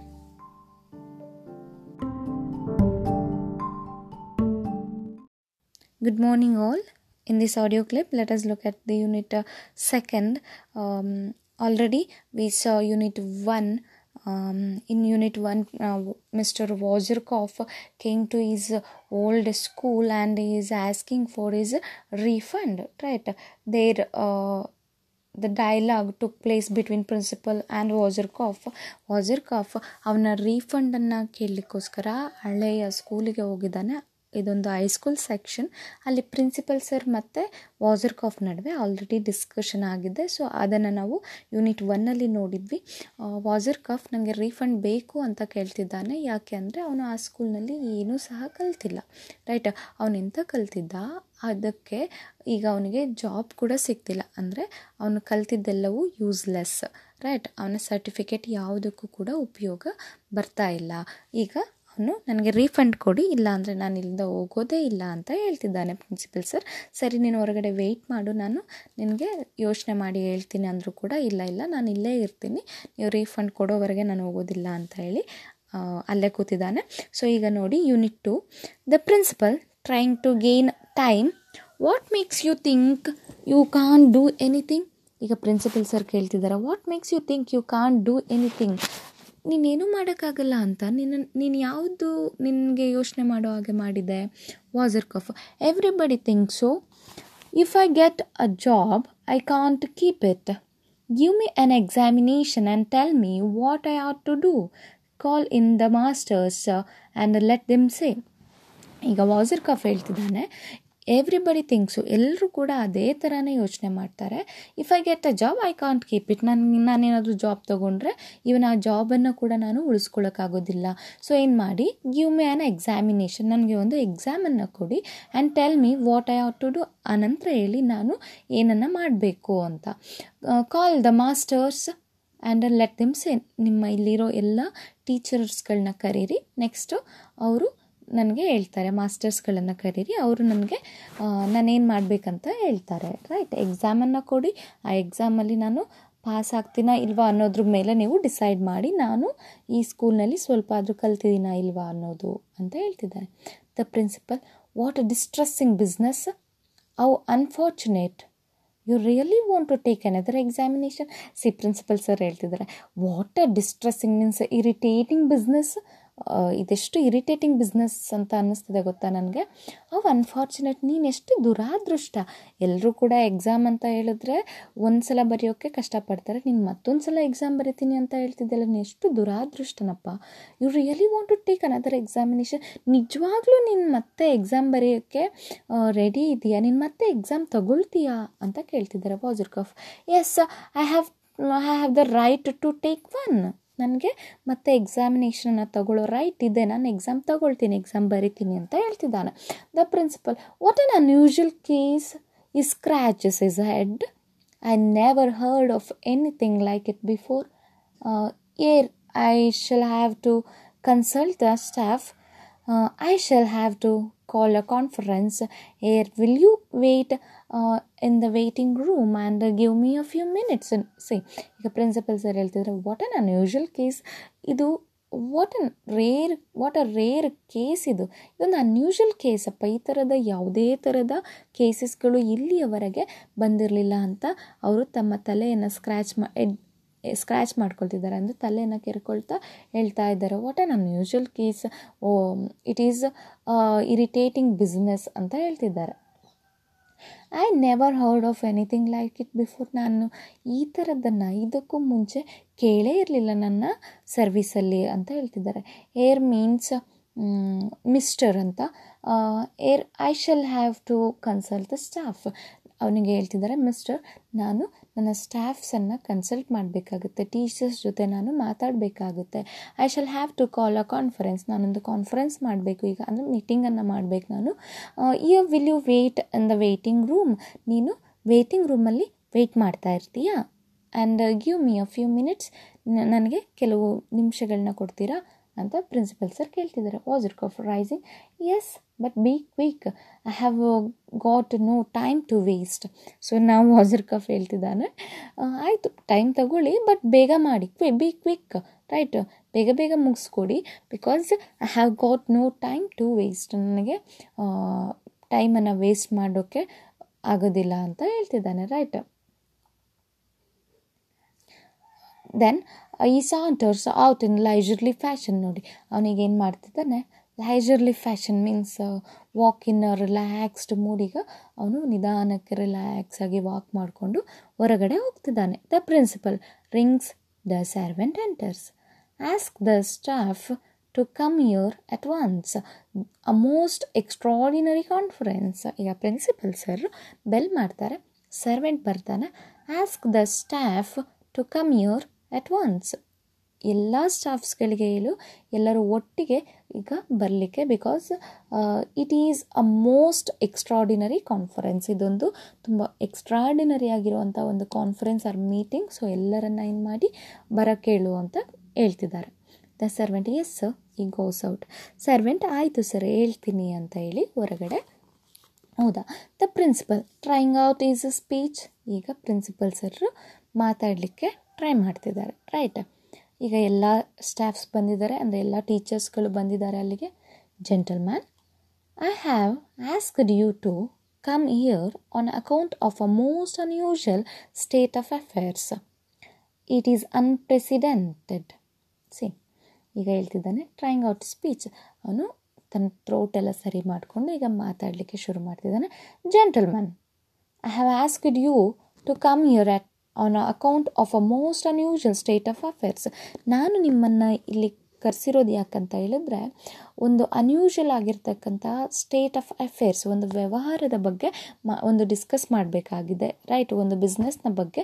A: Good morning, all. In this audio clip, let us look at the unit uh, second. Um, already we saw unit one. Um, in unit one, uh, Mr. Wozerkoff came to his old school and he is asking for his refund. Right there. Uh, the dialogue took place between principal and ವಾಜರ್ಕಾಫ್ ವಾಜರ್ಕಾಫ್ ಅವನ ರೀಫಂಡನ್ನು ಕೇಳಲಿಕ್ಕೋಸ್ಕರ ಹಳೆಯ ಸ್ಕೂಲಿಗೆ ಹೋಗಿದ್ದಾನೆ ಇದೊಂದು ಹೈಸ್ಕೂಲ್ ಸೆಕ್ಷನ್ ಅಲ್ಲಿ ಪ್ರಿನ್ಸಿಪಲ್ ಸರ್ ಮತ್ತು ವಾಜರ್ಕಾಫ್ ನಡುವೆ ಆಲ್ರೆಡಿ ಡಿಸ್ಕಷನ್ ಆಗಿದೆ. ಸೊ ಅದನ್ನು ನಾವು ಯೂನಿಟ್ ಒನ್ನಲ್ಲಿ ನೋಡಿದ್ವಿ. ವಾಜರ್ಕಾಫ್ ನನಗೆ ರೀಫಂಡ್ ಬೇಕು ಅಂತ ಕೇಳ್ತಿದ್ದಾನೆ. ಯಾಕೆ ಅಂದರೆ ಅವನು ಆ ಸ್ಕೂಲ್ನಲ್ಲಿ ಏನೂ ಸಹ ಕಲ್ತಿಲ್ಲ. ರೈಟ್ ಅವನು ಎಂತ ಕಲ್ತಿದ್ದ? ಅದಕ್ಕೆ ಈಗ ಅವನಿಗೆ ಜಾಬ್ ಕೂಡ ಸಿಗ್ತಿಲ್ಲ. ಅಂದರೆ ಅವನು ಕಲ್ತಿದ್ದೆಲ್ಲವೂ ಯೂಸ್ಲೆಸ್ ರೈಟ್ ಅವನ ಸರ್ಟಿಫಿಕೇಟ್ ಯಾವುದಕ್ಕೂ ಕೂಡ ಉಪಯೋಗ ಬರ್ತಾ ಇಲ್ಲ. ಈಗ ಅವನು ನನಗೆ ರೀಫಂಡ್ ಕೊಡಿ ಇಲ್ಲ ಅಂದರೆ ನಾನು ಇಲ್ಲಿಂದ ಹೋಗೋದೇ ಇಲ್ಲ ಅಂತ ಹೇಳ್ತಿದ್ದಾನೆ ಪ್ರಿನ್ಸಿಪಲ್ ಸರ್ ಸರಿ, ನೀನು ಹೊರಗಡೆ ವೆಯ್ಟ್ ಮಾಡು, ನಾನು ನಿನಗೆ ಯೋಚನೆ ಮಾಡಿ ಹೇಳ್ತೀನಿ ಅಂದರೂ ಕೂಡ ಇಲ್ಲ ಇಲ್ಲ, ನಾನು ಇಲ್ಲೇ ಇರ್ತೀನಿ. ನೀವು ರೀಫಂಡ್ ಕೊಡೋವರೆಗೆ ನಾನು ಹೋಗೋದಿಲ್ಲ ಅಂತ ಹೇಳಿ ಅಲ್ಲೇ ಕೂತಿದ್ದಾನೆ. ಸೊ ಈಗ ನೋಡಿ unit to the principal trying to gain time what makes you think you can't do anything ಈಗ ಪ್ರಿನ್ಸಿಪಲ್ ಸರ್ ಕೇಳ್ತಿದ್ದಾರೆ what makes you think you can't do anything ನೀನೇನು ಮಾಡೋಕ್ಕಾಗಲ್ಲ ಅಂತ ನಿನ್ನ, ನೀನು ಯಾವುದು ನಿನಗೆ ಯೋಚನೆ ಮಾಡೋ ಹಾಗೆ ಮಾಡಿದೆ? Wasserkopf everybody think so if I get a job I can't keep it give me an examination and tell me what I ought to do call in the masters and let them say ಈಗ ವಾಸರ್ ಕಫ್ ಹೇಳ್ತಿದ್ದಾನೆ. ಎವ್ರಿಬಡಿ ಥಿಂಗ್ಸು ಎಲ್ಲರೂ ಕೂಡ ಅದೇ ಥರನೇ ಯೋಚನೆ ಮಾಡ್ತಾರೆ. If I get a job I can't keep it ನಾನು, ನಾನೇನಾದರೂ ಜಾಬ್ ತೊಗೊಂಡ್ರೆ ಇವನ್ ಆ ಜಾಬನ್ನು ಕೂಡ ನಾನು ಉಳಿಸ್ಕೊಳ್ಳೋಕ್ಕಾಗೋದಿಲ್ಲ ಸೊ ಏನು ಮಾಡಿ? ಗಿವ್ ಮೇ ಆನ್ ಎಕ್ಸಾಮಿನೇಷನ್ ನನಗೆ ಒಂದು ಎಕ್ಸಾಮನ್ನು ಕೊಡಿ and tell me what I ought to do ಅನಂತರ ಹೇಳಿ ನಾನು ಏನನ್ನು ಮಾಡಬೇಕು ಅಂತ. Call the masters and let ದಿಮ್ಸ್ ನಿಮ್ಮ ಇಲ್ಲಿರೋ ಎಲ್ಲ ಟೀಚರ್ಸ್ಗಳನ್ನ ಕರೀರಿ. ನೆಕ್ಸ್ಟು ಅವರು ನನಗೆ ಹೇಳ್ತಾರೆ, ಮಾಸ್ಟರ್ಸ್ಗಳನ್ನು ಕರೀರಿ, ಅವರು ನನಗೆ ನಾನೇನು ಮಾಡಬೇಕಂತ ಹೇಳ್ತಾರೆ. ರೈಟ್ ಎಕ್ಸಾಮನ್ನು ಕೊಡಿ. ಆ ಎಕ್ಸಾಮಲ್ಲಿ ನಾನು ಪಾಸ್ ಆಗ್ತೀನಾ ಇಲ್ವಾ ಅನ್ನೋದ್ರ ಮೇಲೆ ನೀವು ಡಿಸೈಡ್ ಮಾಡಿ, ನಾನು ಈ ಸ್ಕೂಲ್ನಲ್ಲಿ ಸ್ವಲ್ಪ ಆದರೂ ಕಲ್ತಿದ್ದೀನಾ ಇಲ್ವಾ ಅನ್ನೋದು ಅಂತ ಹೇಳ್ತಿದ್ದಾರೆ. The principal what a distressing business how unfortunate you really want to take another examination see principal sir ಹೇಳ್ತಿದ್ದಾರೆ what a distressing means irritating business ಇದೆಷ್ಟು ಇರಿಟೇಟಿಂಗ್ ಬಿಸ್ನೆಸ್ ಅಂತ ಅನ್ನಿಸ್ತಿದೆ ಗೊತ್ತಾ ನನಗೆ? ಅವು ಅನ್ಫಾರ್ಚುನೇಟ್ ನೀನು ಎಷ್ಟು ದುರಾದೃಷ್ಟ. ಎಲ್ಲರೂ ಕೂಡ ಎಕ್ಸಾಮ್ ಅಂತ ಹೇಳಿದ್ರೆ ಒಂದು ಸಲ ಬರೆಯೋಕ್ಕೆ ಕಷ್ಟಪಡ್ತಾರೆ. ನೀನು ಮತ್ತೊಂದು ಸಲ ಎಕ್ಸಾಮ್ ಬರಿತೀನಿ ಅಂತ ಹೇಳ್ತಿದ್ದೆಲ್ಲ ನೀನು ಎಷ್ಟು ದುರಾದೃಷ್ಟನಪ್ಪ. You really want to take another examination ನಿಜವಾಗ್ಲೂ ನೀನು ಮತ್ತೆ ಎಕ್ಸಾಮ್ ಬರೆಯೋಕ್ಕೆ ರೆಡಿ ಇದೆಯಾ? ನೀನು ಮತ್ತೆ ಎಕ್ಸಾಮ್ ತಗೊಳ್ತೀಯಾ ಅಂತ ಕೇಳ್ತಿದ್ದಾರೆ ಬಾಜುರ್ಕಫ್ cough yes I have I have the right to take one ನನಗೆ ಮತ್ತೆ ಎಕ್ಸಾಮಿನೇಷನ್ನ ತಗೊಳ್ಳೋ ರೈಟ್ ಇದೆ. ನಾನು ಎಕ್ಸಾಮ್ ತಗೊಳ್ತೀನಿ ಎಕ್ಸಾಮ್ ಬರಿತೀನಿ ಅಂತ ಹೇಳ್ತಿದ್ದಾನೆ. The principal what an unusual case he scratches his head I never heard of anything like it before Herr I shall have to consult the staff I shall have to call a conference Herr will you wait in the waiting room and give me a few minutes see ಈಗ ಪ್ರಿನ್ಸಿಪಲ್ ಸರ್ ಹೇಳ್ತಿದ್ರೆ ವಾಟ್ ಅನ್ ಅನ್ಯೂಶುವಲ್ ಕೇಸ್ ಇದು what an rare what a rare case ಇದು. ಇದೊಂದು ಅನ್ಯೂಶಲ್ ಕೇಸ್ ಅಪ್ಪ. ಈ ಥರದ ಯಾವುದೇ ಥರದ ಕೇಸಸ್ಗಳು ಇಲ್ಲಿಯವರೆಗೆ ಬಂದಿರಲಿಲ್ಲ ಅಂತ ಅವರು ತಮ್ಮ ತಲೆಯನ್ನು ಸ್ಕ್ರ್ಯಾಚ್ ಮಾ ಸ್ಕ್ರ್ಯಾಚ್ ಮಾಡ್ಕೊಳ್ತಿದ್ದಾರೆ ಅಂದರೆ ತಲೆಯನ್ನು ಕೆರ್ಕೊಳ್ತಾ ಹೇಳ್ತಾ ಇದ್ದಾರೆ. What an unusual case it is irritating business ಅಂತ ಹೇಳ್ತಿದ್ದಾರೆ. I never heard of anything like it before ನಾನು ಈ ಥರದ್ದನ್ನು ಇದಕ್ಕೂ ಮುಂಚೆ ಕೇಳೇ ಇರಲಿಲ್ಲ ನನ್ನ ಸರ್ವೀಸಲ್ಲಿ ಅಂತ ಹೇಳ್ತಿದ್ದಾರೆ. ಏರ್ ಮೀನ್ಸ್ ಮಿಸ್ಟರ್ ಅಂತ. Herr I shall have to consult the staff ಅವನಿಗೆ ಹೇಳ್ತಿದ್ದಾರೆ ಮಿಸ್ಟರ್ ನಾನು ನನ್ನ ಸ್ಟಾಫ್ಸನ್ನು ಕನ್ಸಲ್ಟ್ ಮಾಡಬೇಕಾಗುತ್ತೆ. ಟೀಚರ್ಸ್ ಜೊತೆ ನಾನು ಮಾತಾಡಬೇಕಾಗುತ್ತೆ. I shall have to call a conference ನಾನೊಂದು ಕಾನ್ಫರೆನ್ಸ್ ಮಾಡಬೇಕು. ಈಗ ಅಂದರೆ ಮೀಟಿಂಗನ್ನು ಮಾಡಬೇಕು ನಾನು. Herr will you wait in the waiting room ನೀನು ವೇಟಿಂಗ್ ರೂಮಲ್ಲಿ ವೆಯ್ಟ್ ಮಾಡ್ತಾ ಇರ್ತೀಯಾ? And give me a few minutes ನನಗೆ ಕೆಲವು ನಿಮಿಷಗಳನ್ನ ಕೊಡ್ತೀರಾ? ಅಂತ ಪ್ರಿನ್ಸಿಪಲ್ ಸರ್ ಕೇಳ್ತಿದ್ದಾರೆ. Wasserkopf rising yes but be quick I have got no time to waste so ನಾವು ವಾಸರ್ ಕಾಫ್ ಹೇಳ್ತಿದ್ದಾನೆ. ಆಯಿತು ಟೈಮ್ ತಗೊಳ್ಳಿ ಬಟ್ ಬೇಗ ಮಾಡಿ. ಕ್ವಿ ಬಿ ಕ್ವಿಕ್ ರೈಟ್ ಬೇಗ ಬೇಗ ಮುಗಿಸ್ಕೊಡಿ because I have got no time to waste ನನಗೆ ಟೈಮನ್ನು ವೇಸ್ಟ್ ಮಾಡೋಕ್ಕೆ ಆಗೋದಿಲ್ಲ ಅಂತ ಹೇಳ್ತಿದ್ದಾನೆ ರೈಟ್ ದೆನ್ ಈ ಸಾಂಟರ್ಸ್ ಔಟ್ ಇನ್ ಲೈಜರ್ಲಿ ಫ್ಯಾಷನ್ ನೋಡಿ. ಅವನಿಗೆ ಏನು ಮಾಡ್ತಿದ್ದಾನೆ? Leisurely fashion means walk in relaxed ಮೂಡಿಗೆ ಅವನು ನಿಧಾನಕ್ಕೆ ರಿಲ್ಯಾಕ್ಸ್ ಆಗಿ ವಾಕ್ ಮಾಡಿಕೊಂಡು ಹೊರಗಡೆ ಹೋಗ್ತಿದ್ದಾನೆ. The principal rings the servant enters ask the staff to come here at once a most extraordinary conference ಈಗ ಪ್ರಿನ್ಸಿಪಲ್ ಸರ್ ಬೆಲ್ ಮಾಡ್ತಾರೆ. ಸರ್ವೆಂಟ್ ಬರ್ತಾನೆ. Ask the staff to come here at once ಎಲ್ಲ ಸ್ಟಾಫ್ಸ್ಗಳಿಗೆ ಹೇಳು, ಎಲ್ಲರೂ ಒಟ್ಟಿಗೆ ಈಗ ಬರಲಿಕ್ಕೆ because it is a most extraordinary conference ಇದೊಂದು ತುಂಬ ಎಕ್ಸ್ಟ್ರಾಡಿನರಿ ಆಗಿರುವಂಥ ಒಂದು ಕಾನ್ಫರೆನ್ಸ್ ಆರ್ ಮೀಟಿಂಗ್ ಸೊ ಎಲ್ಲರನ್ನ ಏನು ಮಾಡಿ ಬರೋಕ್ಕೆ ಹೇಳು ಅಂತ ಹೇಳ್ತಿದ್ದಾರೆ. The servant yes sir he goes out servant ಆಯಿತು ಸರ್ ಹೇಳ್ತೀನಿ ಅಂತ ಹೇಳಿ ಹೊರಗಡೆ. ಹೌದಾ? The principal trying out is a speech ಈಗ ಪ್ರಿನ್ಸಿಪಲ್ ಸರ್ ಮಾತಾಡಲಿಕ್ಕೆ ಟ್ರೈ ಮಾಡ್ತಿದ್ದಾರೆ ರೈಟ್ ಈಗ ಎಲ್ಲ ಸ್ಟಾಫ್ಸ್ ಬಂದಿದ್ದಾರೆ, ಅಂದರೆ ಎಲ್ಲ ಟೀಚರ್ಸ್ಗಳು ಬಂದಿದ್ದಾರೆ ಅಲ್ಲಿಗೆ. Gentleman I have asked you to come here on account of a most unusual state of affairs it is unprecedented see ಈಗ ಹೇಳ್ತಿದ್ದಾನೆ ಟ್ರೈಂಗ್ ಔಟ್ ಸ್ಪೀಚ್ ಅವನು ತನ್ನ ಥ್ರೋಟ್ ಎಲ್ಲ ಸರಿ ಮಾಡಿಕೊಂಡು ಈಗ ಮಾತಾಡಲಿಕ್ಕೆ ಶುರು ಮಾಡ್ತಿದ್ದಾನೆ. Gentleman I have asked you to come here at on account of a most unusual state of affairs ನಾನು ನಿಮ್ಮನ್ನು ಇಲ್ಲಿ ಕರೆಸಿರೋದು ಯಾಕಂತ ಹೇಳಿದ್ರೆ, ಒಂದು ಅನ್ಯೂಷಲ್ ಆಗಿರ್ತಕ್ಕಂಥ ಸ್ಟೇಟ್ ಆಫ್ ಅಫೇರ್ಸ್ ಒಂದು ವ್ಯವಹಾರದ ಬಗ್ಗೆ ಮ, ಒಂದು ಡಿಸ್ಕಸ್ ಮಾಡಬೇಕಾಗಿದೆ ರೈಟ್ ಒಂದು ಬಿಸ್ನೆಸ್ನ ಬಗ್ಗೆ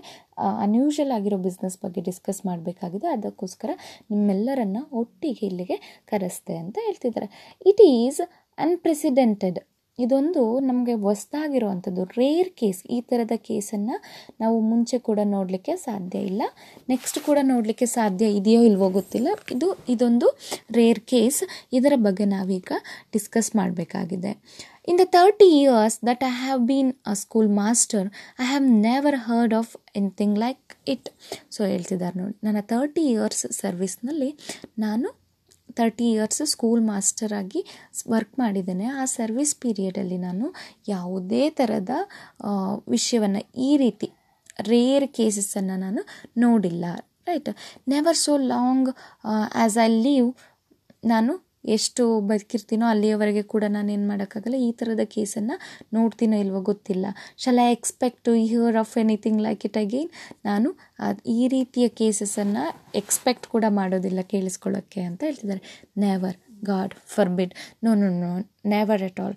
A: ಅನ್ಯೂಷಲ್ ಆಗಿರೋ ಬಿಸ್ನೆಸ್ ಬಗ್ಗೆ ಡಿಸ್ಕಸ್ ಮಾಡಬೇಕಾಗಿದೆ. ಅದಕ್ಕೋಸ್ಕರ ನಿಮ್ಮೆಲ್ಲರನ್ನ ಒಟ್ಟಿಗೆ ಇಲ್ಲಿಗೆ ಕರೆಸ್ತೆ ಅಂತ ಹೇಳ್ತಿದ್ದಾರೆ. ಇಟ್ ಈಸ್ ಅನ್ಪ್ರೆಸಿಡೆಂಟೆಡ್ ಇದೊಂದು ನಮಗೆ ಹೊಸ್ದಾಗಿರುವಂಥದ್ದು. ರೇರ್ ಕೇಸ್ ಈ ಥರದ ಕೇಸನ್ನು ನಾವು ಮುಂಚೆ ಕೂಡ ನೋಡಲಿಕ್ಕೆ ಸಾಧ್ಯ ಇಲ್ಲ. ನೆಕ್ಸ್ಟ್ ಕೂಡ ನೋಡಲಿಕ್ಕೆ ಸಾಧ್ಯ ಇದೆಯೋ ಇಲ್ವೋ ಗೊತ್ತಿಲ್ಲ. ಇದು, ಇದೊಂದು ರೇರ್ ಕೇಸ್ ಇದರ ಬಗ್ಗೆ ನಾವೀಗ ಡಿಸ್ಕಸ್ ಮಾಡಬೇಕಾಗಿದೆ. In the thirty years that I have been a school master I have never heard of anything like it so ಹೇಳ್ತಿದ್ದಾರೆ ನೋಡಿ, ನನ್ನ ತರ್ಟಿ ಇಯರ್ಸ್ ಸರ್ವಿಸ್ನಲ್ಲಿ ನಾನು ತರ್ಟಿ ಇಯರ್ಸ್ ಸ್ಕೂಲ್ ಮಾಸ್ಟರ್ ಆಗಿ ವರ್ಕ್ ಮಾಡಿದ್ದೇನೆ. ಆ ಸರ್ವಿಸ್ ಪೀರಿಯಡಲ್ಲಿ ನಾನು ಯಾವುದೇ ಥರದ ವಿಷಯವನ್ನು ಈ ರೀತಿ ರೇರ್ ಕೇಸಸನ್ನು ನಾನು ನೋಡಿಲ್ಲ right never so long as I live ನಾನು ಎಷ್ಟು ಬದುಕಿರ್ತೀನೋ ಅಲ್ಲಿಯವರೆಗೆ ಕೂಡ ನಾನು ಏನು ಮಾಡೋಕ್ಕಾಗಲ್ಲ. ಈ ಥರದ ಕೇಸನ್ನು ನೋಡ್ತೀನೋ ಇಲ್ವೋ ಗೊತ್ತಿಲ್ಲ. Shall I expect to hear of anything like it again ನಾನು ಈ ರೀತಿಯ ಕೇಸಸನ್ನು ಎಕ್ಸ್ಪೆಕ್ಟ್ ಕೂಡ ಮಾಡೋದಿಲ್ಲ ಕೇಳಿಸ್ಕೊಳ್ಳೋಕ್ಕೆ ಅಂತ ಹೇಳ್ತಿದ್ದಾರೆ. Never God forbid no no no never at all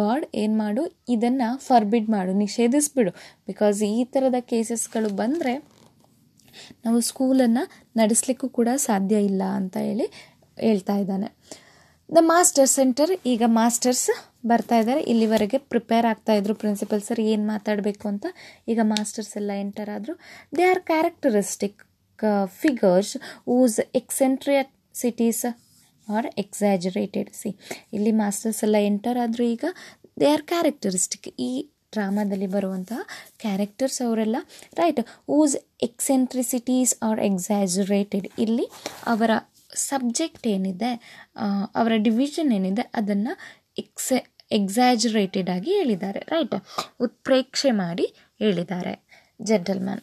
A: God ಏನು ಮಾಡು? ಇದನ್ನು ಫರ್ಬಿಡ್ ಮಾಡು. ನಿಷೇಧಿಸ್ಬಿಡು. ಬಿಕಾಸ್ ಈ ಥರದ ಕೇಸಸ್ಗಳು ಬಂದರೆ ನಾವು ಸ್ಕೂಲನ್ನು ನಡೆಸಲಿಕ್ಕೂ ಕೂಡ ಸಾಧ್ಯ ಇಲ್ಲ ಅಂತ ಹೇಳಿ ಹೇಳ್ತಾ ಇದ್ದಾನೆ. ದ ಮಾಸ್ಟರ್ ಸೆಂಟರ್ ಈಗ ಮಾಸ್ಟರ್ಸ್ ಬರ್ತಾ ಇದ್ದಾರೆ. ಇಲ್ಲಿವರೆಗೆ ಪ್ರಿಪೇರ್ ಆಗ್ತಾ ಇದ್ರು ಪ್ರಿನ್ಸಿಪಲ್ ಸರ್ ಏನು ಮಾತಾಡಬೇಕು ಅಂತ. ಈಗ ಮಾಸ್ಟರ್ಸ್ ಎಲ್ಲ ಎಂಟರ್ ಆದರು. They are characteristic figures whose eccentricities are exaggerated see ಇಲ್ಲಿ ಮಾಸ್ಟರ್ಸ್ ಎಲ್ಲ ಎಂಟರ್ ಆದರೂ ಈಗ. ದೇ ಆರ್ ಕ್ಯಾರೆಕ್ಟರಿಸ್ಟಿಕ್ ಈ ಡ್ರಾಮಾದಲ್ಲಿ ಬರುವಂತಹ ಕ್ಯಾರೆಕ್ಟರ್ಸ್ ಅವರೆಲ್ಲ right whose eccentricities are exaggerated ಇಲ್ಲಿ ಅವರ ಸಬ್ಜೆಕ್ಟ್ ಏನಿದೆ ಅವರ ಡಿವಿಷನ್ ಏನಿದೆ, ಅದನ್ನು ಎಕ್ಸೆ ಎಕ್ಸಾಜರೇಟೆಡ್ ಆಗಿ ಹೇಳಿದ್ದಾರೆ ರೈಟ್ ಉತ್ಪ್ರೇಕ್ಷೆ ಮಾಡಿ ಹೇಳಿದ್ದಾರೆ gentleman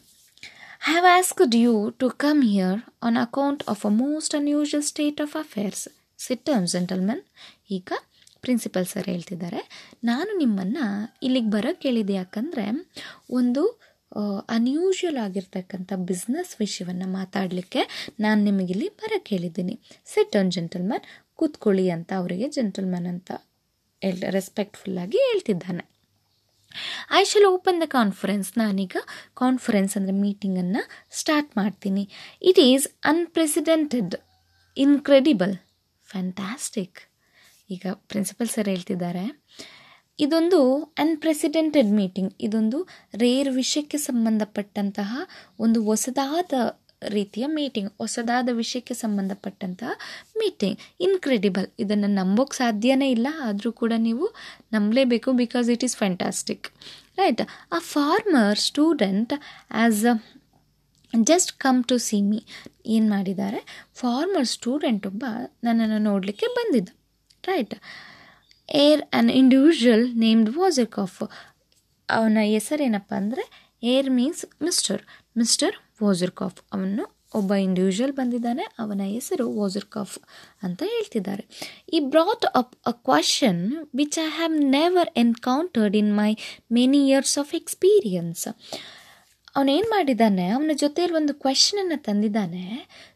A: have asked you to come here on account of a most unusual state of affairs sit down gentleman ಈಗ ಪ್ರಿನ್ಸಿಪಲ್ ಸರ್ ಹೇಳ್ತಿದ್ದಾರೆ, ನಾನು ನಿಮ್ಮನ್ನು ಇಲ್ಲಿಗೆ ಬರೋಕ್ಕೆ ಹೇಳಿದೆ ಯಾಕಂದರೆ, ಒಂದು ಅನ್ಯೂಷುವಲ್ ಆಗಿರ್ತಕ್ಕಂಥ ಬಿಸ್ನೆಸ್ ವಿಷಯವನ್ನು ಮಾತಾಡಲಿಕ್ಕೆ ನಾನು ನಿಮಗಿಲ್ಲಿ ಬರೋಕ್ಕೆ ಹೇಳಿದ್ದೀನಿ ಸಿಟ್ ಆನ್ ಜೆಂಟಲ್ಮನ್ ಕೂತ್ಕೊಳ್ಳಿ ಅಂತ ಅವರಿಗೆ ಜೆಂಟಲ್ಮನ್ ಅಂತ ಹೇಳ್ ರೆಸ್ಪೆಕ್ಟ್ಫುಲ್ಲಾಗಿ ಹೇಳ್ತಿದ್ದಾನೆ. I shall open the conference ನಾನೀಗ ಕಾನ್ಫರೆನ್ಸ್ ಅಂದರೆ ಮೀಟಿಂಗನ್ನು ಸ್ಟಾರ್ಟ್ ಮಾಡ್ತೀನಿ. It is unprecedented incredible fantastic ಈಗ ಪ್ರಿನ್ಸಿಪಲ್ ಸರ್ ಹೇಳ್ತಿದ್ದಾರೆ. ಇದೊಂದು ಅನ್ಪ್ರೆಸಿಡೆಂಟೆಡ್ ಮೀಟಿಂಗ್ ಇದೊಂದು ರೇರ್ ವಿಷಯಕ್ಕೆ ಸಂಬಂಧಪಟ್ಟಂತಹ ಒಂದು ಹೊಸದಾದ ರೀತಿಯ ಮೀಟಿಂಗ್ ಹೊಸದಾದ ವಿಷಯಕ್ಕೆ ಸಂಬಂಧಪಟ್ಟಂತಹ ಮೀಟಿಂಗ್ ಇನ್ಕ್ರೆಡಿಬಲ್ ಇದನ್ನು ನಂಬೋಕ್ಕೆ ಸಾಧ್ಯನೇ ಇಲ್ಲ. ಆದರೂ ಕೂಡ ನೀವು ನಂಬಲೇಬೇಕು because it is fantastic right a former student has a just come to see me ಏನು ಮಾಡಿದ್ದಾರೆ? ಫಾರ್ಮರ್ ಸ್ಟೂಡೆಂಟ್ ಒಬ್ಬ ನನ್ನನ್ನು ನೋಡಲಿಕ್ಕೆ ಬಂದಿದ್ದ. Right Herr an individual named Wasserkopf ಅವನ ಹೆಸರೇನಪ್ಪ ಅಂದರೆ Herr means mister mister Wasserkopf ಅವನು ಒಬ್ಬ ಇಂಡಿವಿಜುವಲ್ ಬಂದಿದ್ದಾನೆ ಅವನ ಹೆಸರು ವಾಜರ್ಕಾಫ್ ಅಂತ ಹೇಳ್ತಿದ್ದಾರೆ ಈ brought up a question which I have never encountered in my many years of experience ಅವನೇನು ಮಾಡಿದ್ದಾನೆ? ಅವನ ಜೊತೆಯಲ್ಲಿ ಒಂದು ಕ್ವೆಶನನ್ನು ತಂದಿದ್ದಾನೆ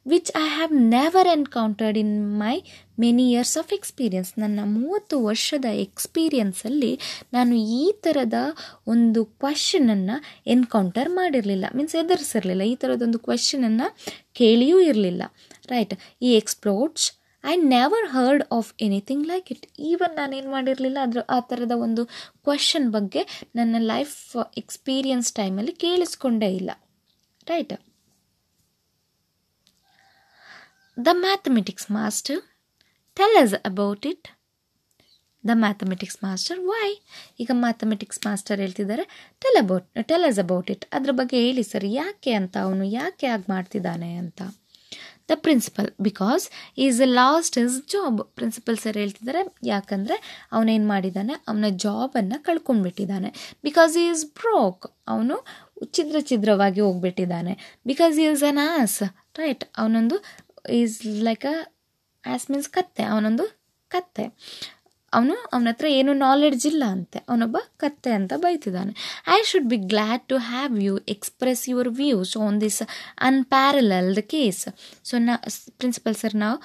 A: which I have never encountered in my many years of experience ನನ್ನ ಮೂವತ್ತು ವರ್ಷದ ಎಕ್ಸ್ಪೀರಿಯನ್ಸಲ್ಲಿ ನಾನು ಈ ಥರದ ಒಂದು ಕ್ವಶನನ್ನು ಎನ್ಕೌಂಟರ್ ಮಾಡಿರಲಿಲ್ಲ. ಮೀನ್ಸ್ ಎದುರಿಸಿರಲಿಲ್ಲ. ಈ ಥರದೊಂದು ಕ್ವಶನನ್ನು ಕೇಳಿಯೂ ಇರಲಿಲ್ಲ. Right he explodes I never heard of anything like it even ನಾನೇನು ಮಾಡಿರಲಿಲ್ಲ, ಅದ್ರ, ಆ ಥರದ ಒಂದು ಕ್ವಶನ್ ಬಗ್ಗೆ ನನ್ನ ಲೈಫ್ ಎಕ್ಸ್ಪೀರಿಯನ್ಸ್ ಟೈಮಲ್ಲಿ ಕೇಳಿಸ್ಕೊಂಡೇ ಇಲ್ಲ. Right the mathematics master tell us about it the mathematics master why ಈಗ ಮ್ಯಾಥಮೆಟಿಕ್ಸ್ ಮಾಸ್ಟರ್ ಹೇಳ್ತಿದ್ದಾರೆ tell about tell us about it ಅದ್ರ ಬಗ್ಗೆ ಹೇಳಿ ಸರ್, ಯಾಕೆ ಅಂತ, ಅವನು ಯಾಕೆ ಆಗಿ ಮಾಡ್ತಿದ್ದಾನೆ ಅಂತ. The principal because he's lost his job principal sir ಹೇಳ್ತಿದ್ದಾರೆ ಯಾಕಂದರೆ ಅವನೇನು ಮಾಡಿದ್ದಾನೆ ಅವನ ಜಾಬನ್ನು ಕಳ್ಕೊಂಡ್ಬಿಟ್ಟಿದ್ದಾನೆ ಬಿಕಾಸ್ ಈ ಇಸ್ ಬ್ರೋಕ್ ಅವನು ಛಿದ್ರ ಛಿದ್ರವಾಗಿ ಹೋಗ್ಬಿಟ್ಟಿದ್ದಾನೆ because he's an ass right ಅವನೊಂದು is like a ass means ಕತ್ತೆ, ಅವನೊಂದು ಕತ್ತೆ. ಅವನು ಅವನ ಹತ್ರ ಏನು ನಾಲೆಡ್ಜ್ ಇಲ್ಲ ಅಂತೆ. ಅವನೊಬ್ಬ ಕತ್ತೆ ಅಂತ ಬೈತಿದ್ದಾನೆ. I should be glad to have you express your views on this unparalleled case so ನಾ ಪ್ರಿನ್ಸಿಪಲ್ ಸರ್ ನಾವು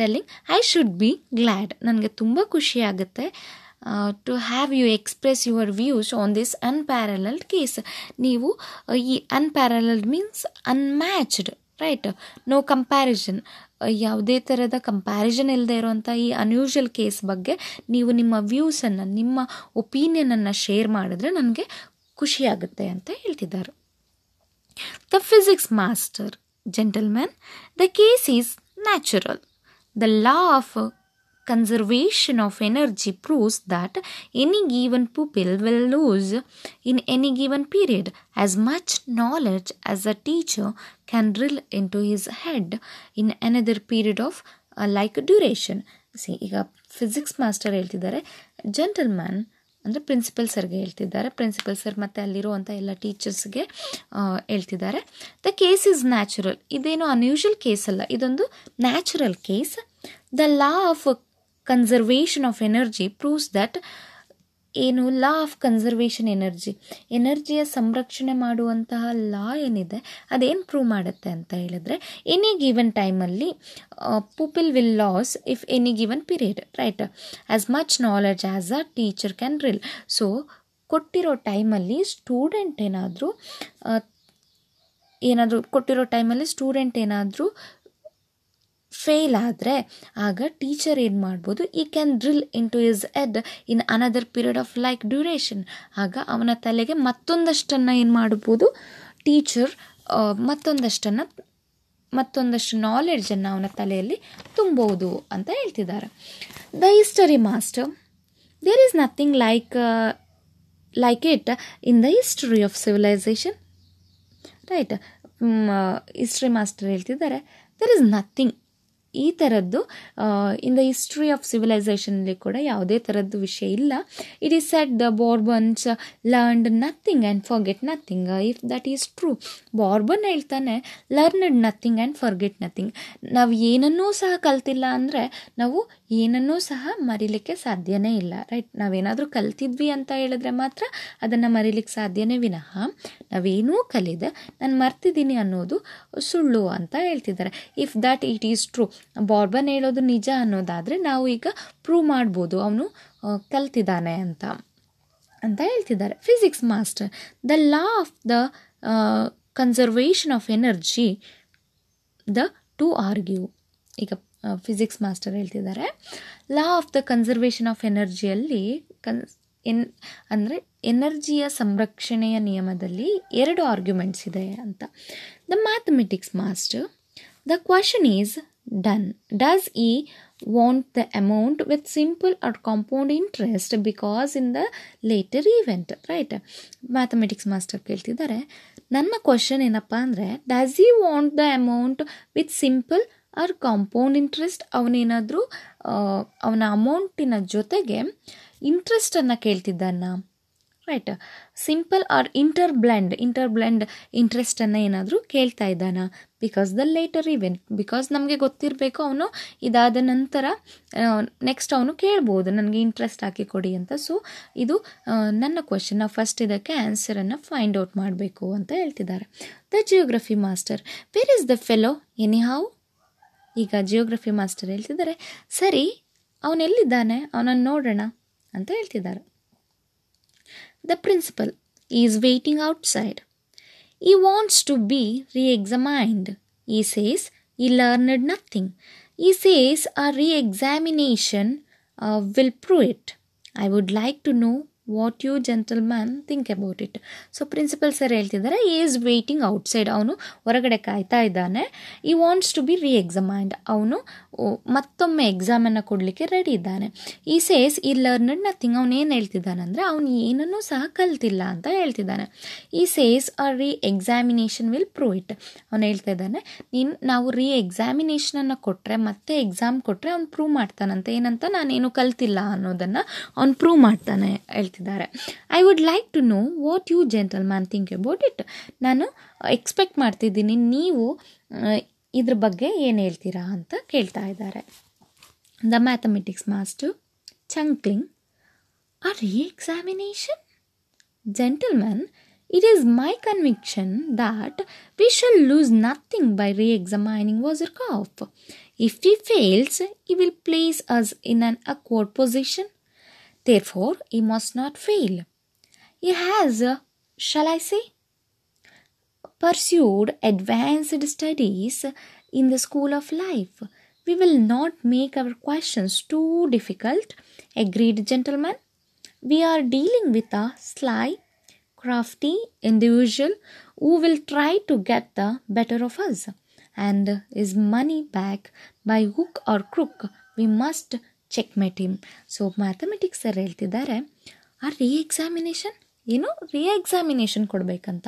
A: telling I should be glad ನನಗೆ ತುಂಬ ಖುಷಿ ಆಗುತ್ತೆ to have you express your views on this unparalleled case ನೀವು ಈ unparalleled means unmatched right no comparison ಯಾವುದೇ ಥರದ ಕಂಪ್ಯಾರಿಸನ್ ಇಲ್ಲದೆ ಇರೋವಂಥ ಈ ಅನ್ಯೂಷಲ್ ಕೇಸ್ ಬಗ್ಗೆ ನೀವು ನಿಮ್ಮ ವ್ಯೂಸನ್ನು ನಿಮ್ಮ ಒಪೀನಿಯನನ್ನು ಶೇರ್ ಮಾಡಿದ್ರೆ ನನಗೆ ಖುಷಿಯಾಗುತ್ತೆ ಅಂತ ಹೇಳ್ತಿದ್ದಾರೆ. The physics master gentlemen the case is natural the law of conservation of energy proves that any given pupil will lose in any given period as much knowledge as a teacher can drill into his head in another period of uh, like duration see ಈಗ ಫಿಸಿಕ್ಸ್ ಮಾಸ್ಟರ್ ಹೇಳ್ತಿದ್ದಾರೆ ಜೆಂಟಲ್ಮ್ಯಾನ್ ಅಂದರೆ ಪ್ರಿನ್ಸಿಪಲ್ ಸರ್ಗೆ ಹೇಳ್ತಿದ್ದಾರೆ ಪ್ರಿನ್ಸಿಪಲ್ ಸರ್ ಮತ್ತು ಅಲ್ಲಿರುವಂಥ ಎಲ್ಲ ಟೀಚರ್ಸ್ಗೆ ಹೇಳ್ತಿದ್ದಾರೆ ದ ಕೇಸ್ ಇಸ್ ನ್ಯಾಚುರಲ್ ಇದೇನು ಅನ್ಯೂಷಲ್ ಕೇಸ್ ಅಲ್ಲ ಇದೊಂದು natural case the law of conservation of energy proves that ಏನು ಲಾ ಆಫ್ ಕನ್ಸರ್ವೇಷನ್ ಎನರ್ಜಿ ಎನರ್ಜಿಯ ಸಂರಕ್ಷಣೆ ಮಾಡುವಂತಹ ಲಾ ಏನಿದೆ, ಅದೇನು ಪ್ರೂವ್ ಮಾಡುತ್ತೆ ಅಂತ ಹೇಳಿದ್ರೆ ಎನಿ ಗಿವನ್ ಟೈಮಲ್ಲಿ pupil will lose if any given period right as much knowledge as a teacher can drill so ಕೊಟ್ಟಿರೋ ಟೈಮಲ್ಲಿ ಸ್ಟೂಡೆಂಟ್ ಏನಾದರೂ ಏನಾದರೂ ಕೊಟ್ಟಿರೋ ಟೈಮಲ್ಲಿ ಸ್ಟೂಡೆಂಟ್ ಏನಾದರೂ ಫೇಲ್ ಆದರೆ ಆಗ ಟೀಚರ್ ಏನು ಮಾಡ್ಬೋದು ಈ can drill in to his head in another period of like duration ಆಗ ಅವನ ತಲೆಗೆ ಮತ್ತೊಂದಷ್ಟನ್ನು ಏನು ಮಾಡ್ಬೋದು ಟೀಚರ್ ಮತ್ತೊಂದಷ್ಟನ್ನು, ಮತ್ತೊಂದಷ್ಟು ನಾಲೆಡ್ಜನ್ನು ಅವನ ತಲೆಯಲ್ಲಿ ತುಂಬೋದು ಅಂತ ಹೇಳ್ತಿದ್ದಾರೆ. The history master there is nothing like like it in the history of civilisation right history master ಹೇಳ್ತಿದ್ದಾರೆ ದರ್ ಇಸ್ ನಥಿಂಗ್ ಈ ಥರದ್ದು ಇನ್ ದ ಹಿಸ್ಟ್ರಿ ಆಫ್ ಸಿವಿಲೈಸೇಷನಲ್ಲಿ ಕೂಡ ಯಾವುದೇ ಥರದ್ದು ವಿಷಯ ಇಲ್ಲ. It is said the Bourbons learned nothing and forget nothing if that is true Bourbon ಹೇಳ್ತಾನೆ learned nothing and forget nothing ನಾವು ಏನನ್ನೂ ಸಹ ಕಲ್ತಿಲ್ಲ ಅಂದರೆ ನಾವು ಏನನ್ನೂ ಸಹ ಮರಿಲಿಕ್ಕೆ ಸಾಧ್ಯನೇ ಇಲ್ಲ ರೈಟ್ ನಾವೇನಾದರೂ ಕಲ್ತಿದ್ವಿ ಅಂತ ಹೇಳಿದ್ರೆ ಮಾತ್ರ ಅದನ್ನು ಮರಿಲಿಕ್ಕೆ ಸಾಧ್ಯನೇ ವಿನಃ ನಾವೇನೂ ಕಲಿದೆ, ನಾನು ಮರ್ತಿದ್ದೀನಿ ಅನ್ನೋದು ಸುಳ್ಳು ಅಂತ ಹೇಳ್ತಿದ್ದಾರೆ. If that it is true Bourbon ಹೇಳೋದು ನಿಜ ಅನ್ನೋದಾದರೆ ನಾವು ಈಗ ಪ್ರೂವ್ ಮಾಡ್ಬೋದು. ಅವನು ಕಲ್ತಿದ್ದಾನೆ ಅಂತ. ಅಂತ ಹೇಳ್ತಿದ್ದಾರೆ. Physics master the law of the conservation of energy the two argue ಈಗ ಫಿಸಿಕ್ಸ್ ಮಾಸ್ಟರ್ ಹೇಳ್ತಿದ್ದಾರೆ. Law of the conservation of ಎನರ್ಜಿಯಲ್ಲಿ ಕನ್ ಎನ್ ಅಂದರೆ ಎನರ್ಜಿಯ ಸಂರಕ್ಷಣೆಯ ನಿಯಮದಲ್ಲಿ ಎರಡು ಆರ್ಗ್ಯುಮೆಂಟ್ಸ್ ಇದೆ ಅಂತ. The mathematics master the question is done does he want the amount with simple or compound interest because in the later event right mathematics master ಕೇಳ್ತಿದ್ದಾರೆ. ನನ್ನ ಕ್ವಶನ್ ಏನಪ್ಪ ಅಂದರೆ does he want the amount with simple or compound interest ಅವನೇನಾದರೂ ಅವನ ಅಮೌಂಟಿನ ಜೊತೆಗೆ ಇಂಟ್ರೆಸ್ಟನ್ನು ಕೇಳ್ತಿದ್ದಾನ? Right simple or inter blend inter blend ಇಂಟ್ರೆಸ್ಟನ್ನು ಏನಾದರೂ ಕೇಳ್ತಾ ಇದ್ದಾನ. Because the later event because ನಮಗೆ ಗೊತ್ತಿರಬೇಕು ಅವನು ಇದಾದ ನಂತರ ನೆಕ್ಸ್ಟ್ ಅವನು ಕೇಳ್ಬೋದು, ನನಗೆ ಇಂಟ್ರೆಸ್ಟ್ ಹಾಕಿ ಕೊಡಿ ಅಂತ. ಸೊ ಇದು ನನ್ನ ಕ್ವಶನ್ ನಾವು ಫಸ್ಟ್ ಇದಕ್ಕೆ ಆನ್ಸರನ್ನು ಫೈಂಡ್ ಔಟ್ ಮಾಡಬೇಕು ಅಂತ ಹೇಳ್ತಿದ್ದಾರೆ. The geography master where is the fellow anyhow ಈಗ ಜಿಯೋಗ್ರಫಿ ಮಾಸ್ಟರ್ ಹೇಳ್ತಿದ್ದಾರೆ, ಸರಿ, ಅವನೆಲ್ಲಿದ್ದಾನೆ? ಅವನನ್ನು ನೋಡೋಣ ಅಂತ ಹೇಳ್ತಿದ್ದಾರೆ. The principal is waiting outside. He wants to be re examined. He says he learned nothing. He says a re examination uh, will prove it. I would like to know what you gentleman think about it so principal sir ಹೇಳ್ತಿದ್ದಾರೆ ಈ ಈಸ್ ವೇಟಿಂಗ್ ಔಟ್ಸೈಡ್ ಅವನು ಹೊರಗಡೆ ಕಾಯ್ತಾ ಇದ್ದಾನೆ. ಈ ವಾಂಟ್ಸ್ ಟು ಬಿ ರೀ ಎಕ್ಸಾಮೈನ್ಡ್ ಅವನು ಮತ್ತೊಮ್ಮೆ ಎಕ್ಸಾಮನ್ನು ಕೊಡಲಿಕ್ಕೆ ರೆಡಿ ಇದ್ದಾನೆ. ಈ ಸೇಸ್ ಈ ಲರ್ನಡ್ ನಥಿಂಗ್ ಅವನು ಏನು ಹೇಳ್ತಿದ್ದಾನೆ ಅಂದರೆ, ಅವನು ಏನನ್ನು ಸಹ ಕಲ್ತಿಲ್ಲ ಅಂತ ಹೇಳ್ತಿದ್ದಾನೆ. ಈ ಸೇಸ್ ಆ ರೀ ಎಕ್ಸಾಮಿನೇಷನ್ ವಿಲ್ ಪ್ರೂವ್ ಇಟ್ ಅವನು ಹೇಳ್ತಾ ಇದ್ದಾನೆ, ನೀನು, ನಾವು ರೀ ಎಕ್ಸಾಮಿನೇಷನನ್ನು ಕೊಟ್ಟರೆ ಮತ್ತೆ ಎಕ್ಸಾಮ್ ಕೊಟ್ಟರೆ ಅವ್ನು ಪ್ರೂವ್ ಮಾಡ್ತಾನಂತೆ. ಏನಂತ ನಾನೇನು ಕಲ್ತಿಲ್ಲ ಅನ್ನೋದನ್ನು ಅವ್ನು ಪ್ರೂವ್ ಮಾಡ್ತಾನೆ. ಕೇಳ್ತಿದ್ದಾರೆ I would like to know what you gentleman think about it ನಾನು ಎಕ್ಸ್ಪೆಕ್ಟ್ ಮಾಡ್ತಿದ್ದೀನಿ ನೀವು ಇದ್ರ ಬಗ್ಗೆ ಏನು ಹೇಳ್ತೀರಾ ಅಂತ ಕೇಳ್ತಾ ಇದ್ದಾರೆ. The mathematics master ಚಂಕ್ಲಿಂಗ್ a reexamination gentleman it is my conviction that we shall lose nothing by reexamining Wasserkopf if you fails he will place us in an awkward position Therefore, he must not fail. He has, uh, shall I say, pursued advanced studies in the school of life. We will not make our questions too difficult. Agreed, gentlemen? We are dealing with a sly, crafty individual who will try to get the better of us and his money back by hook or crook. We must checkmate team so mathematics sir ಹೇಳ್ತಿದ್ದಾರೆ ಆ ರೀ ಎಕ್ಸಾಮಿನೇಷನ್ ಏನು ರೀ ಎಕ್ಸಾಮಿನೇಷನ್ ಕೊಡಬೇಕಂತ.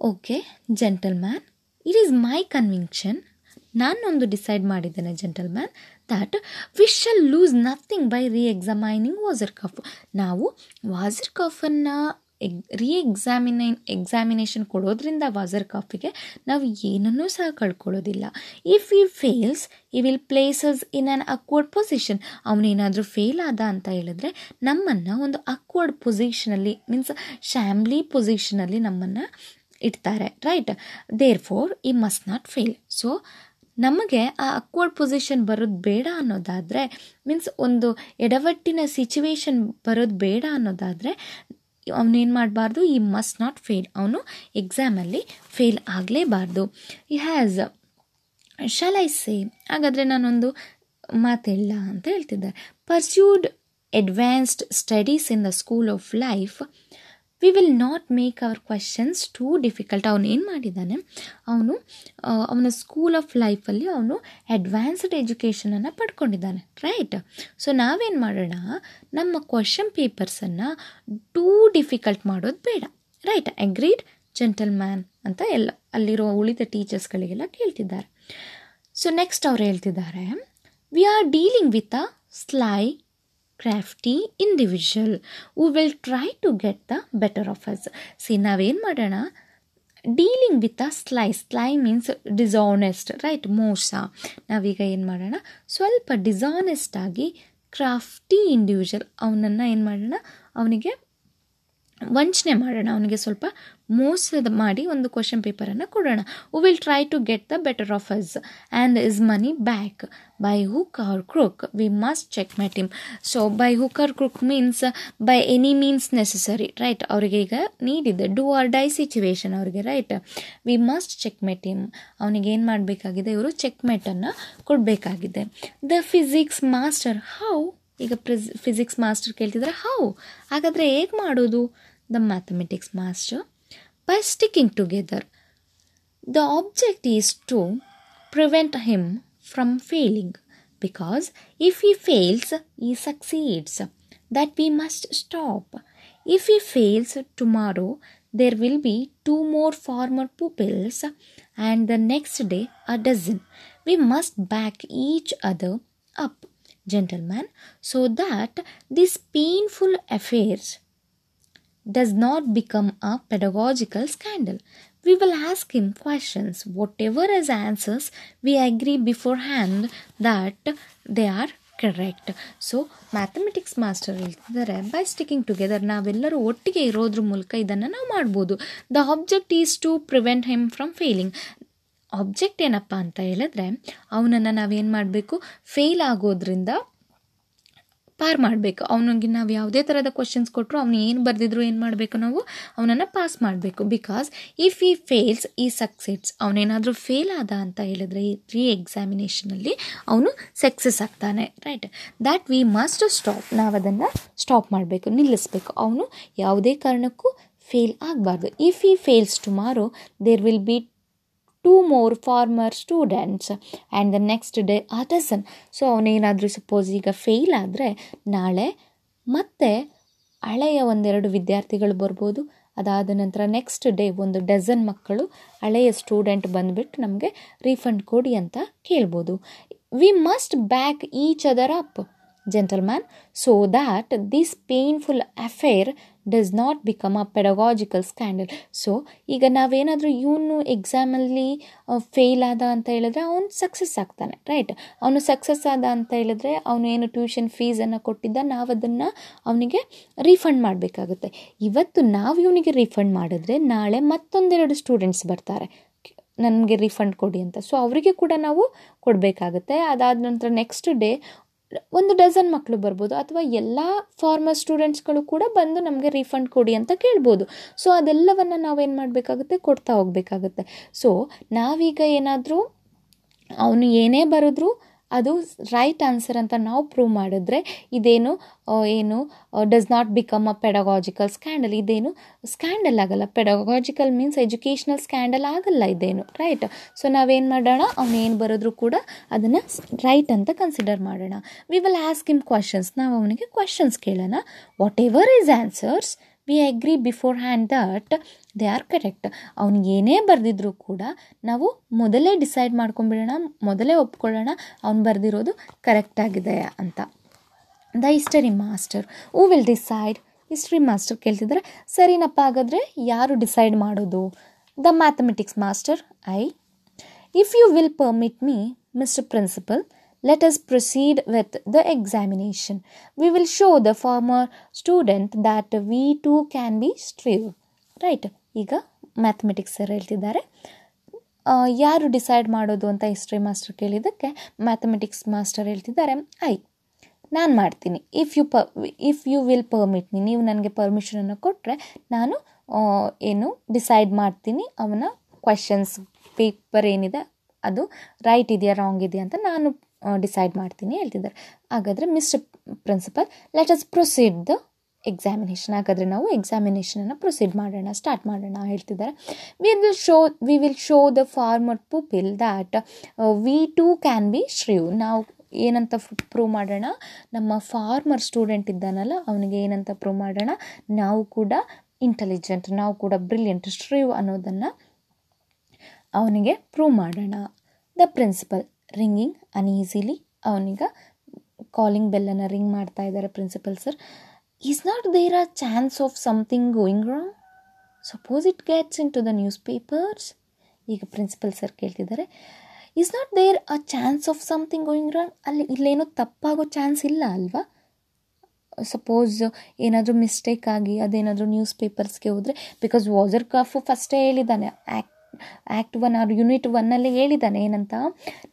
A: Okay gentleman it is my conviction ನಾನೊಂದು ಡಿಸೈಡ್ ಮಾಡಿದ್ದೇನೆ gentleman that we shall lose nothing by reexamining Wasserkopf ನಾವು ವಾಜರ್ ಕಫನ್ನು ರೀ ಎಕ್ಸಾಮಿನೇ ಎಕ್ಸಾಮಿನೇಷನ್ ಕೊಡೋದ್ರಿಂದ ವಾಜರ್ ಕಾಫಿಗೆ ನಾವು ಏನನ್ನೂ ಸಹ ಕಳ್ಕೊಳ್ಳೋದಿಲ್ಲ. If he fails he will place us in an awkward position ಅವನೇನಾದರೂ fail ಆದ ಅಂತ ಹೇಳಿದ್ರೆ ನಮ್ಮನ್ನು ಒಂದು ಅಕ್ವರ್ಡ್ ಪೊಸಿಷನಲ್ಲಿ ಮೀನ್ಸ್ ಶ್ಯಾಮ್ಲಿ ಪೊಸಿಷನಲ್ಲಿ ನಮ್ಮನ್ನು ಇಡ್ತಾರೆ right therefore he must not fail so ನಮಗೆ ಆ ಅಕ್ವರ್ಡ್ ಪೊಸಿಷನ್ ಬರೋದು ಬೇಡ ಅನ್ನೋದಾದರೆ ಮೀನ್ಸ್ ಒಂದು ಎಡವಟ್ಟಿನ ಸಿಚುವೇಶನ್ ಬರೋದು ಬೇಡ ಅನ್ನೋದಾದರೆ ಅವನೇನು ಮಾಡಬಾರ್ದು? ಈ ಮಸ್ಟ್ ನಾಟ್ ಫೇಲ್ ಅವನು ಎಕ್ಸಾಮಲ್ಲಿ ಫೇಲ್ ಆಗಲೇಬಾರ್ದು. ಈ ಹ್ಯಾಸ್ ಶಾಲ್ ಐ ಸೇ ಹಾಗಾದರೆ ನಾನೊಂದು ಮಾತಿಲ್ಲ ಅಂತ ಹೇಳ್ತಿದ್ದಾರೆ. Pursued advanced studies in the school of life we will not make our questions too difficult ಅವನು ಏನು ಮಾಡಿದ್ದಾನೆ? ಅವನು ಅವನ ಸ್ಕೂಲ್ ಆಫ್ ಲೈಫಲ್ಲಿ ಅವನು ಅಡ್ವಾನ್ಸ್ಡ್ ಎಜುಕೇಷನನ್ನು ಪಡ್ಕೊಂಡಿದ್ದಾನೆ ರೈಟ್ ಸೊ ನಾವೇನು ಮಾಡೋಣ? ನಮ್ಮ ಕ್ವಶನ್ ಪೇಪರ್ಸನ್ನು ಟೂ ಡಿಫಿಕಲ್ಟ್ ಮಾಡೋದು ಬೇಡ ರೈಟ್ ಅಗ್ರೀಡ್ ಜೆಂಟಲ್ ಮ್ಯಾನ್ ಅಂತ ಎಲ್ಲ, ಅಲ್ಲಿರೋ ಉಳಿದ ಟೀಚರ್ಸ್ಗಳಿಗೆಲ್ಲ ಕೇಳ್ತಿದ್ದಾರೆ. ಸೊ ನೆಕ್ಸ್ಟ್ ಅವ್ರು ಹೇಳ್ತಿದ್ದಾರೆ we are dealing with a sly crafty individual who will try to get the better of us see ನಾವೇನು ಮಾಡೋಣ? Dealing with a sly sly means dishonest right ಮೋಸ. ನಾವೀಗ ಏನು ಮಾಡೋಣ? ಸ್ವಲ್ಪ ಡಿಸಾನೆಸ್ಟ್ ಆಗಿ ಕ್ರಾಫ್ಟಿ ಇಂಡಿವಿಜುವಲ್ ಅವನನ್ನು ಏನು ಮಾಡೋಣ? ಅವನಿಗೆ ವಂಚನೆ ಮಾಡೋಣ, ಅವನಿಗೆ ಸ್ವಲ್ಪ ಮೋಸದ ಮಾಡಿ ಒಂದು ಕ್ವಶನ್ ಪೇಪರನ್ನು ಕೊಡೋಣ. Who will try to get the better of us and is money back by hook or crook we must checkmate him so by hook or crook means by any means necessary right ಅವರಿಗೆ ಈಗ ನೀಡಿದೆ ಡೂ ಆರ್ ಡೈ ಸಿಚುವೇಶನ್ ಅವರಿಗೆ right we must checkmate him ಅವನಿಗೆ ಏನು ಮಾಡಬೇಕಾಗಿದೆ? ಇವರು ಚೆಕ್ ಮೆಟನ್ನು ಕೊಡಬೇಕಾಗಿದೆ. ದ ಫಿಸಿಕ್ಸ್ ಮಾಸ್ಟರ್ ಹೌ ಈಗ ಪ್ರಿಸ್ ಫಿಸಿಕ್ಸ್ ಮಾಸ್ಟರ್ ಕೇಳ್ತಿದ್ರೆ ಹೌ ಹಾಗಾದರೆ ಹೇಗೆ ಮಾಡೋದು? the mathematics master by sticking together. The object is to prevent him from failing because if he fails, he succeeds. That we must stop. If he fails tomorrow, there will be two more former pupils and the next day a dozen. We must back each other up, gentlemen, so that these painful affairs does not become a pedagogical scandal. We will ask him questions. Whatever his answers, we agree beforehand that they are correct so mathematics master ಹೇಳ್ತಿದ್ದಾರೆ ಬೈ ಸ್ಟಿಕ್ಕಿಂಗ್ ಟುಗೆದರ್ ನಾವೆಲ್ಲರೂ ಒಟ್ಟಿಗೆ ಇರೋದ್ರ ಮೂಲಕ ಇದನ್ನು ನಾವು ಮಾಡ್ಬೋದು. The object is to prevent him from failing object ಏನಪ್ಪ ಅಂತ ಹೇಳಿದ್ರೆ, ಅವನನ್ನು ನಾವೇನು ಮಾಡಬೇಕು? ಫೇಲ್ ಆಗೋದ್ರಿಂದ ಪಾರ್ ಮಾಡಬೇಕು. ಅವನಿಗೆ ನಾವು ಯಾವುದೇ ಥರದ ಕ್ವಶನ್ಸ್ ಕೊಟ್ಟರು ಅವನು ಏನು ಬರೆದಿದ್ರು ಏನು ಮಾಡಬೇಕು ನಾವು ಅವನನ್ನು ಪಾಸ್ ಮಾಡಬೇಕು. Because if he fails he success ಅವನೇನಾದರೂ fail ಆದ ಅಂತ ಹೇಳಿದ್ರೆ ಈ ರೀ ಎಕ್ಸಾಮಿನೇಷನಲ್ಲಿ ಅವನು ಸಕ್ಸಸ್ ಆಗ್ತಾನೆ. Right that we must stop ನಾವು ಅದನ್ನು ಸ್ಟಾಪ್ ಮಾಡಬೇಕು, ನಿಲ್ಲಿಸಬೇಕು. ಅವನು ಯಾವುದೇ ಕಾರಣಕ್ಕೂ ಫೇಲ್ ಆಗಬಾರ್ದು. If he fails tomorrow there will be two more former students and the next day a dozen so ಅವನೇನಾದರೂ suppose ಈಗ ಫೇಲ್ ಆದರೆ ನಾಳೆ ಮತ್ತೆ ಹಳೆಯ ಒಂದೆರಡು ವಿದ್ಯಾರ್ಥಿಗಳು ಬರ್ಬೋದು. ಅದಾದ ನಂತರ ನೆಕ್ಸ್ಟ್ ಡೇ ಒಂದು ಡಜನ್ ಮಕ್ಕಳು ಹಳೆಯ ಸ್ಟೂಡೆಂಟ್ ಬಂದುಬಿಟ್ಟು ನಮಗೆ ರೀಫಂಡ್ ಕೊಡಿ ಅಂತ ಕೇಳ್ಬೋದು. We must back each other up gentleman so that this painful affair does not become a pedagogical scandal so ಈಗ ನಾವೇನಾದರೂ ಇವನು ಎಕ್ಸಾಮಲ್ಲಿ ಫೇಲ್ ಆದ ಅಂತ ಹೇಳಿದ್ರೆ ಅವನು ಸಕ್ಸಸ್ ಆಗ್ತಾನೆ ರೈಟ್ ಅವನು ಸಕ್ಸಸ್ ಆದ ಅಂತ ಹೇಳಿದ್ರೆ ಅವನು ಏನು ಟ್ಯೂಷನ್ ಫೀಸನ್ನು ಕೊಟ್ಟಿದ್ದ ನಾವು ಅದನ್ನು ಅವನಿಗೆ ರೀಫಂಡ್ ಮಾಡಬೇಕಾಗುತ್ತೆ. ಇವತ್ತು ನಾವು ಇವನಿಗೆ ರೀಫಂಡ್ ಮಾಡಿದ್ರೆ ನಾಳೆ ಮತ್ತೊಂದೆರಡು ಸ್ಟೂಡೆಂಟ್ಸ್ ಬರ್ತಾರೆ. ನನಗೆ ರೀಫಂಡ್ ಕೊಡಿ ಅಂತ. ಸೊ ಅವರಿಗೆ ಕೂಡ ನಾವು ಕೊಡಬೇಕಾಗುತ್ತೆ. ಅದಾದ ನಂತರ ನೆಕ್ಸ್ಟ್ ಡೇ ಒಂದು ಡಜನ್ ಮಕ್ಕಳು ಬರ್ಬೋದು ಅಥವಾ ಎಲ್ಲ ಫಾರ್ಮರ್ ಸ್ಟೂಡೆಂಟ್ಸ್ಗಳು ಕೂಡ ಬಂದು ನಮಗೆ ರೀಫಂಡ್ ಕೊಡಿ ಅಂತ ಕೇಳ್ಬೋದು. ಸೊ ಅದೆಲ್ಲವನ್ನು ನಾವೇನು ಮಾಡಬೇಕಾಗುತ್ತೆ? ಕೊಡ್ತಾ ಹೋಗಬೇಕಾಗುತ್ತೆ. ಸೊ ನಾವೀಗ ಏನಾದರೂ, ಅವನು ಏನೇ ಬರೆದ್ರು ಅದು ರೈಟ್ ಆನ್ಸರ್ ಅಂತ ನಾವು ಪ್ರೂವ್ ಮಾಡಿದ್ರೆ ಇದೇನು ಏನು does not become a pedagogical scandal ಇದೇನು ಸ್ಕ್ಯಾಂಡಲ್ ಆಗಲ್ಲ. ಪೆಡಗಾಜಿಕಲ್ ಮೀನ್ಸ್ ಎಜುಕೇಷನಲ್ ಸ್ಕ್ಯಾಂಡಲ್ ಆಗಲ್ಲ ಇದೇನು ರೈಟ್ ಸೊ ನಾವೇನು ಮಾಡೋಣ? ಅವನೇನು ಬರೆದ್ರು ಕೂಡ ಅದನ್ನು ರೈಟ್ ಅಂತ ಕನ್ಸಿಡರ್ ಮಾಡೋಣ. We will ask him questions ನಾವು ಅವನಿಗೆ ಕ್ವಶನ್ಸ್ ಕೇಳೋಣ. Whatever his answers we agree beforehand that they are correct ಅವ್ನು ಏನೇ ಬರೆದಿದ್ರು ಕೂಡ ನಾವು ಮೊದಲೇ ಡಿಸೈಡ್ ಮಾಡ್ಕೊಂಬಿಡೋಣ ಮೊದಲೇ ಒಪ್ಕೊಳ್ಳೋಣ, ಅವ್ನು ಬರೆದಿರೋದು ಕರೆಕ್ಟ್ ಆಗಿದೆ ಅಂತ. The history master who will decide history master ಕೇಳ್ತಿದ್ದಾರೆ ಸರಿನಪ್ಪ ಹಾಗಾದರೆ ಯಾರು ಡಿಸೈಡ್ ಮಾಡೋದು? The mathematics master I if you will permit me mister principal let us proceed with the examination. We will show the former student that we too can be straight. Right ಈಗ ಮ್ಯಾಥಮೆಟಿಕ್ಸ್ ಸರ್ ಹೇಳ್ತಿದ್ದಾರೆ. ಯಾರು ಡಿಸೈಡ್ ಮಾಡೋದು ಅಂತ ಹಿಸ್ಟ್ರಿ ಮಾಸ್ಟರ್ ಕೇಳಿದ್ದಕ್ಕೆ ಮ್ಯಾಥಮೆಟಿಕ್ಸ್ ಮಾಸ್ಟರ್ ಹೇಳ್ತಿದ್ದಾರೆ, ಐ, ನಾನು ಮಾಡ್ತೀನಿ. ಇಫ್ ಯು ಪ if you will permit me ನೀವು ನನಗೆ ಪರ್ಮಿಷನನ್ನು ಕೊಟ್ಟರೆ ನಾನು ಏನು ಡಿಸೈಡ್ ಮಾಡ್ತೀನಿ ಅವನ ಕ್ವೆಶನ್ಸ್ ಪೇಪರ್ ಏನಿದೆ, ಅದು ರೈಟ್ ಇದೆಯಾ ರಾಂಗ್ ಇದೆಯಾ ಅಂತ ನಾನು ಡಿಸೈಡ್ ಮಾಡ್ತೀನಿ, ಹೇಳ್ತಿದ್ದಾರೆ. ಹಾಗಾದರೆ mister principal let us proceed the examination ಹಾಗಾದರೆ ನಾವು ಎಕ್ಸಾಮಿನೇಷನನ್ನು ಪ್ರೊಸೀಡ್ ಮಾಡೋಣ ಸ್ಟಾರ್ಟ್ ಮಾಡೋಣ ಹೇಳ್ತಿದ್ದಾರೆ. We will show we will show the former pupil that we too can be shrewd ನಾವು ಏನಂತ ಪ್ರೂವ್ ಮಾಡೋಣ? ನಮ್ಮ ಫಾರ್ಮರ್ ಸ್ಟೂಡೆಂಟ್ ಇದ್ದಾನಲ್ಲ, ಅವನಿಗೆ ಏನಂತ ಪ್ರೂವ್ ಮಾಡೋಣ? ನಾವು ಕೂಡ ಇಂಟೆಲಿಜೆಂಟ್ ನಾವು ಕೂಡ ಬ್ರಿಲಿಯಂಟ್ ಶ್ರೀವ್ ಅನ್ನೋದನ್ನು ಅವನಿಗೆ ಪ್ರೂವ್ ಮಾಡೋಣ. ದ ಪ್ರಿನ್ಸಿಪಲ್ ರಿಂಗಿಂಗ್ ಅನ್ಈಸಿಲಿ ಅವನಿಗೆ ಕಾಲಿಂಗ್ ಬೆಲ್ಲನ್ನು ರಿಂಗ್ ಮಾಡ್ತಾ ಇದ್ದಾರೆ principal sir is not there a chance of something going wrong suppose it gets into the newspapers ಈಗ ಪ್ರಿನ್ಸಿಪಲ್ ಸರ್ ಕೇಳ್ತಿದ್ದಾರೆ is not there a chance of something going wrong ಅಲ್ಲಿ ಇಲ್ಲೇನೋ ತಪ್ಪಾಗೋ ಚಾನ್ಸ್ ಇಲ್ಲ ಅಲ್ವಾ? ಸಪೋಸ್ ಏನಾದರೂ ಮಿಸ್ಟೇಕ್ ಆಗಿ, ಅದೇನಾದರೂ ನ್ಯೂಸ್ ಪೇಪರ್ಸ್ಗೆ ಹೋದರೆ ಬಿಕಾಸ್ ವಾಜರ್ ಕಾಫು ಫಸ್ಟೇ ಹೇಳಿದ್ದಾನೆ act act one or unit ಒನ್ನಲ್ಲಿ ಹೇಳಿದ್ದಾನೆ, ಏನಂತ?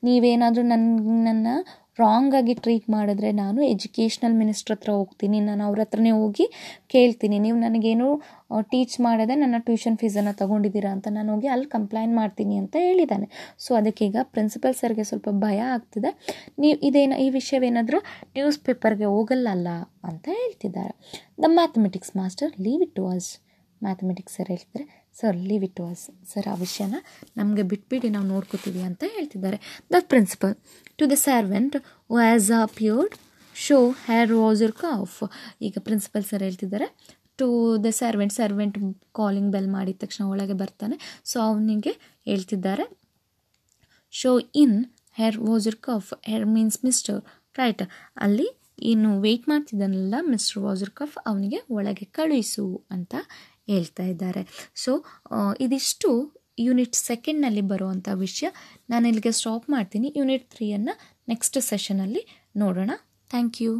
A: ನೀವೇನಾದರೂ ನನ್ನನ್ನು ರಾಂಗಾಗಿ ಟ್ರೀಟ್ ಮಾಡಿದ್ರೆ ನಾನು ಎಜುಕೇಷ್ನಲ್ ಮಿನಿಸ್ಟ್ರ್ ಹತ್ರ ಹೋಗ್ತೀನಿ, ನಾನು ಅವ್ರ ಹತ್ರನೇ ಹೋಗಿ ಕೇಳ್ತೀನಿ. ನೀವು ನನಗೇನು ಟೀಚ್ ಮಾಡದೆ ನನ್ನ ಟ್ಯೂಷನ್ ಫೀಸನ್ನು ತೊಗೊಂಡಿದ್ದೀರಾ ಅಂತ ನಾನು ಹೋಗಿ ಅಲ್ಲಿ ಕಂಪ್ಲೇಂಟ್ ಮಾಡ್ತೀನಿ ಅಂತ ಹೇಳಿದ್ದಾನೆ. ಸೊ ಅದಕ್ಕೀಗ ಪ್ರಿನ್ಸಿಪಲ್ ಸರ್ಗೆ ಸ್ವಲ್ಪ ಭಯ ಆಗ್ತಿದೆ. ನೀವು ಇದೇನು, ಈ ವಿಷಯವೇನಾದರೂ ನ್ಯೂಸ್ ಪೇಪರ್ಗೆ ಹೋಗಲ್ಲಲ್ಲ ಅಂತ ಹೇಳ್ತಿದ್ದಾರೆ. The mathematics master leave it to us mathematics sir ಹೇಳ್ತಿದ್ದಾರೆ sir leave it to us sir ಆ ವಿಷಯನ ನಮಗೆ ಬಿಟ್ಬಿಡಿ, ನಾವು ನೋಡ್ಕೋತೀವಿ ಅಂತ ಹೇಳ್ತಿದ್ದಾರೆ. The principal to the servant ಓ ಆ್ಯಸ್ ಪ್ಯೂರ್ಡ್ ಶೋ ಹೇರ್ ಯರ್ ಕಾಫ್ ಈಗ ಪ್ರಿನ್ಸಿಪಲ್ ಸರ್ ಹೇಳ್ತಿದ್ದಾರೆ to the servant servant calling bell ಮಾಡಿದ ತಕ್ಷಣ ಒಳಗೆ ಬರ್ತಾನೆ. ಸೊ ಅವನಿಗೆ ಹೇಳ್ತಿದ್ದಾರೆ show in Herr Wasserkopf Herr means mister right ಅಲ್ಲಿ ಇನ್ನು ವೆಯ್ಟ್ ಮಾಡ್ತಿದ್ದಾನಲ್ಲ ಮಿಸ್ಟರ್ ವಾಸರ್ ಕಫ್ ಅವನಿಗೆ ಒಳಗೆ ಕಳುಹಿಸು ಅಂತ ಹೇಳ್ತಾ ಇದ್ದಾರೆ. ಸೊ ಇದಿಷ್ಟು ಯೂನಿಟ್ ಸೆಕೆಂಡ್ನಲ್ಲಿ ಬರುವಂಥ ವಿಷಯ ನಾನು ಇಲ್ಲಿಗೆ ಸ್ಟಾಪ್ ಮಾಡ್ತೀನಿ ಯೂನಿಟ್ ತ್ರೀಯನ್ನು ನೆಕ್ಸ್ಟ್ ಸೆಷನಲ್ಲಿ ನೋಡೋಣ. Thank you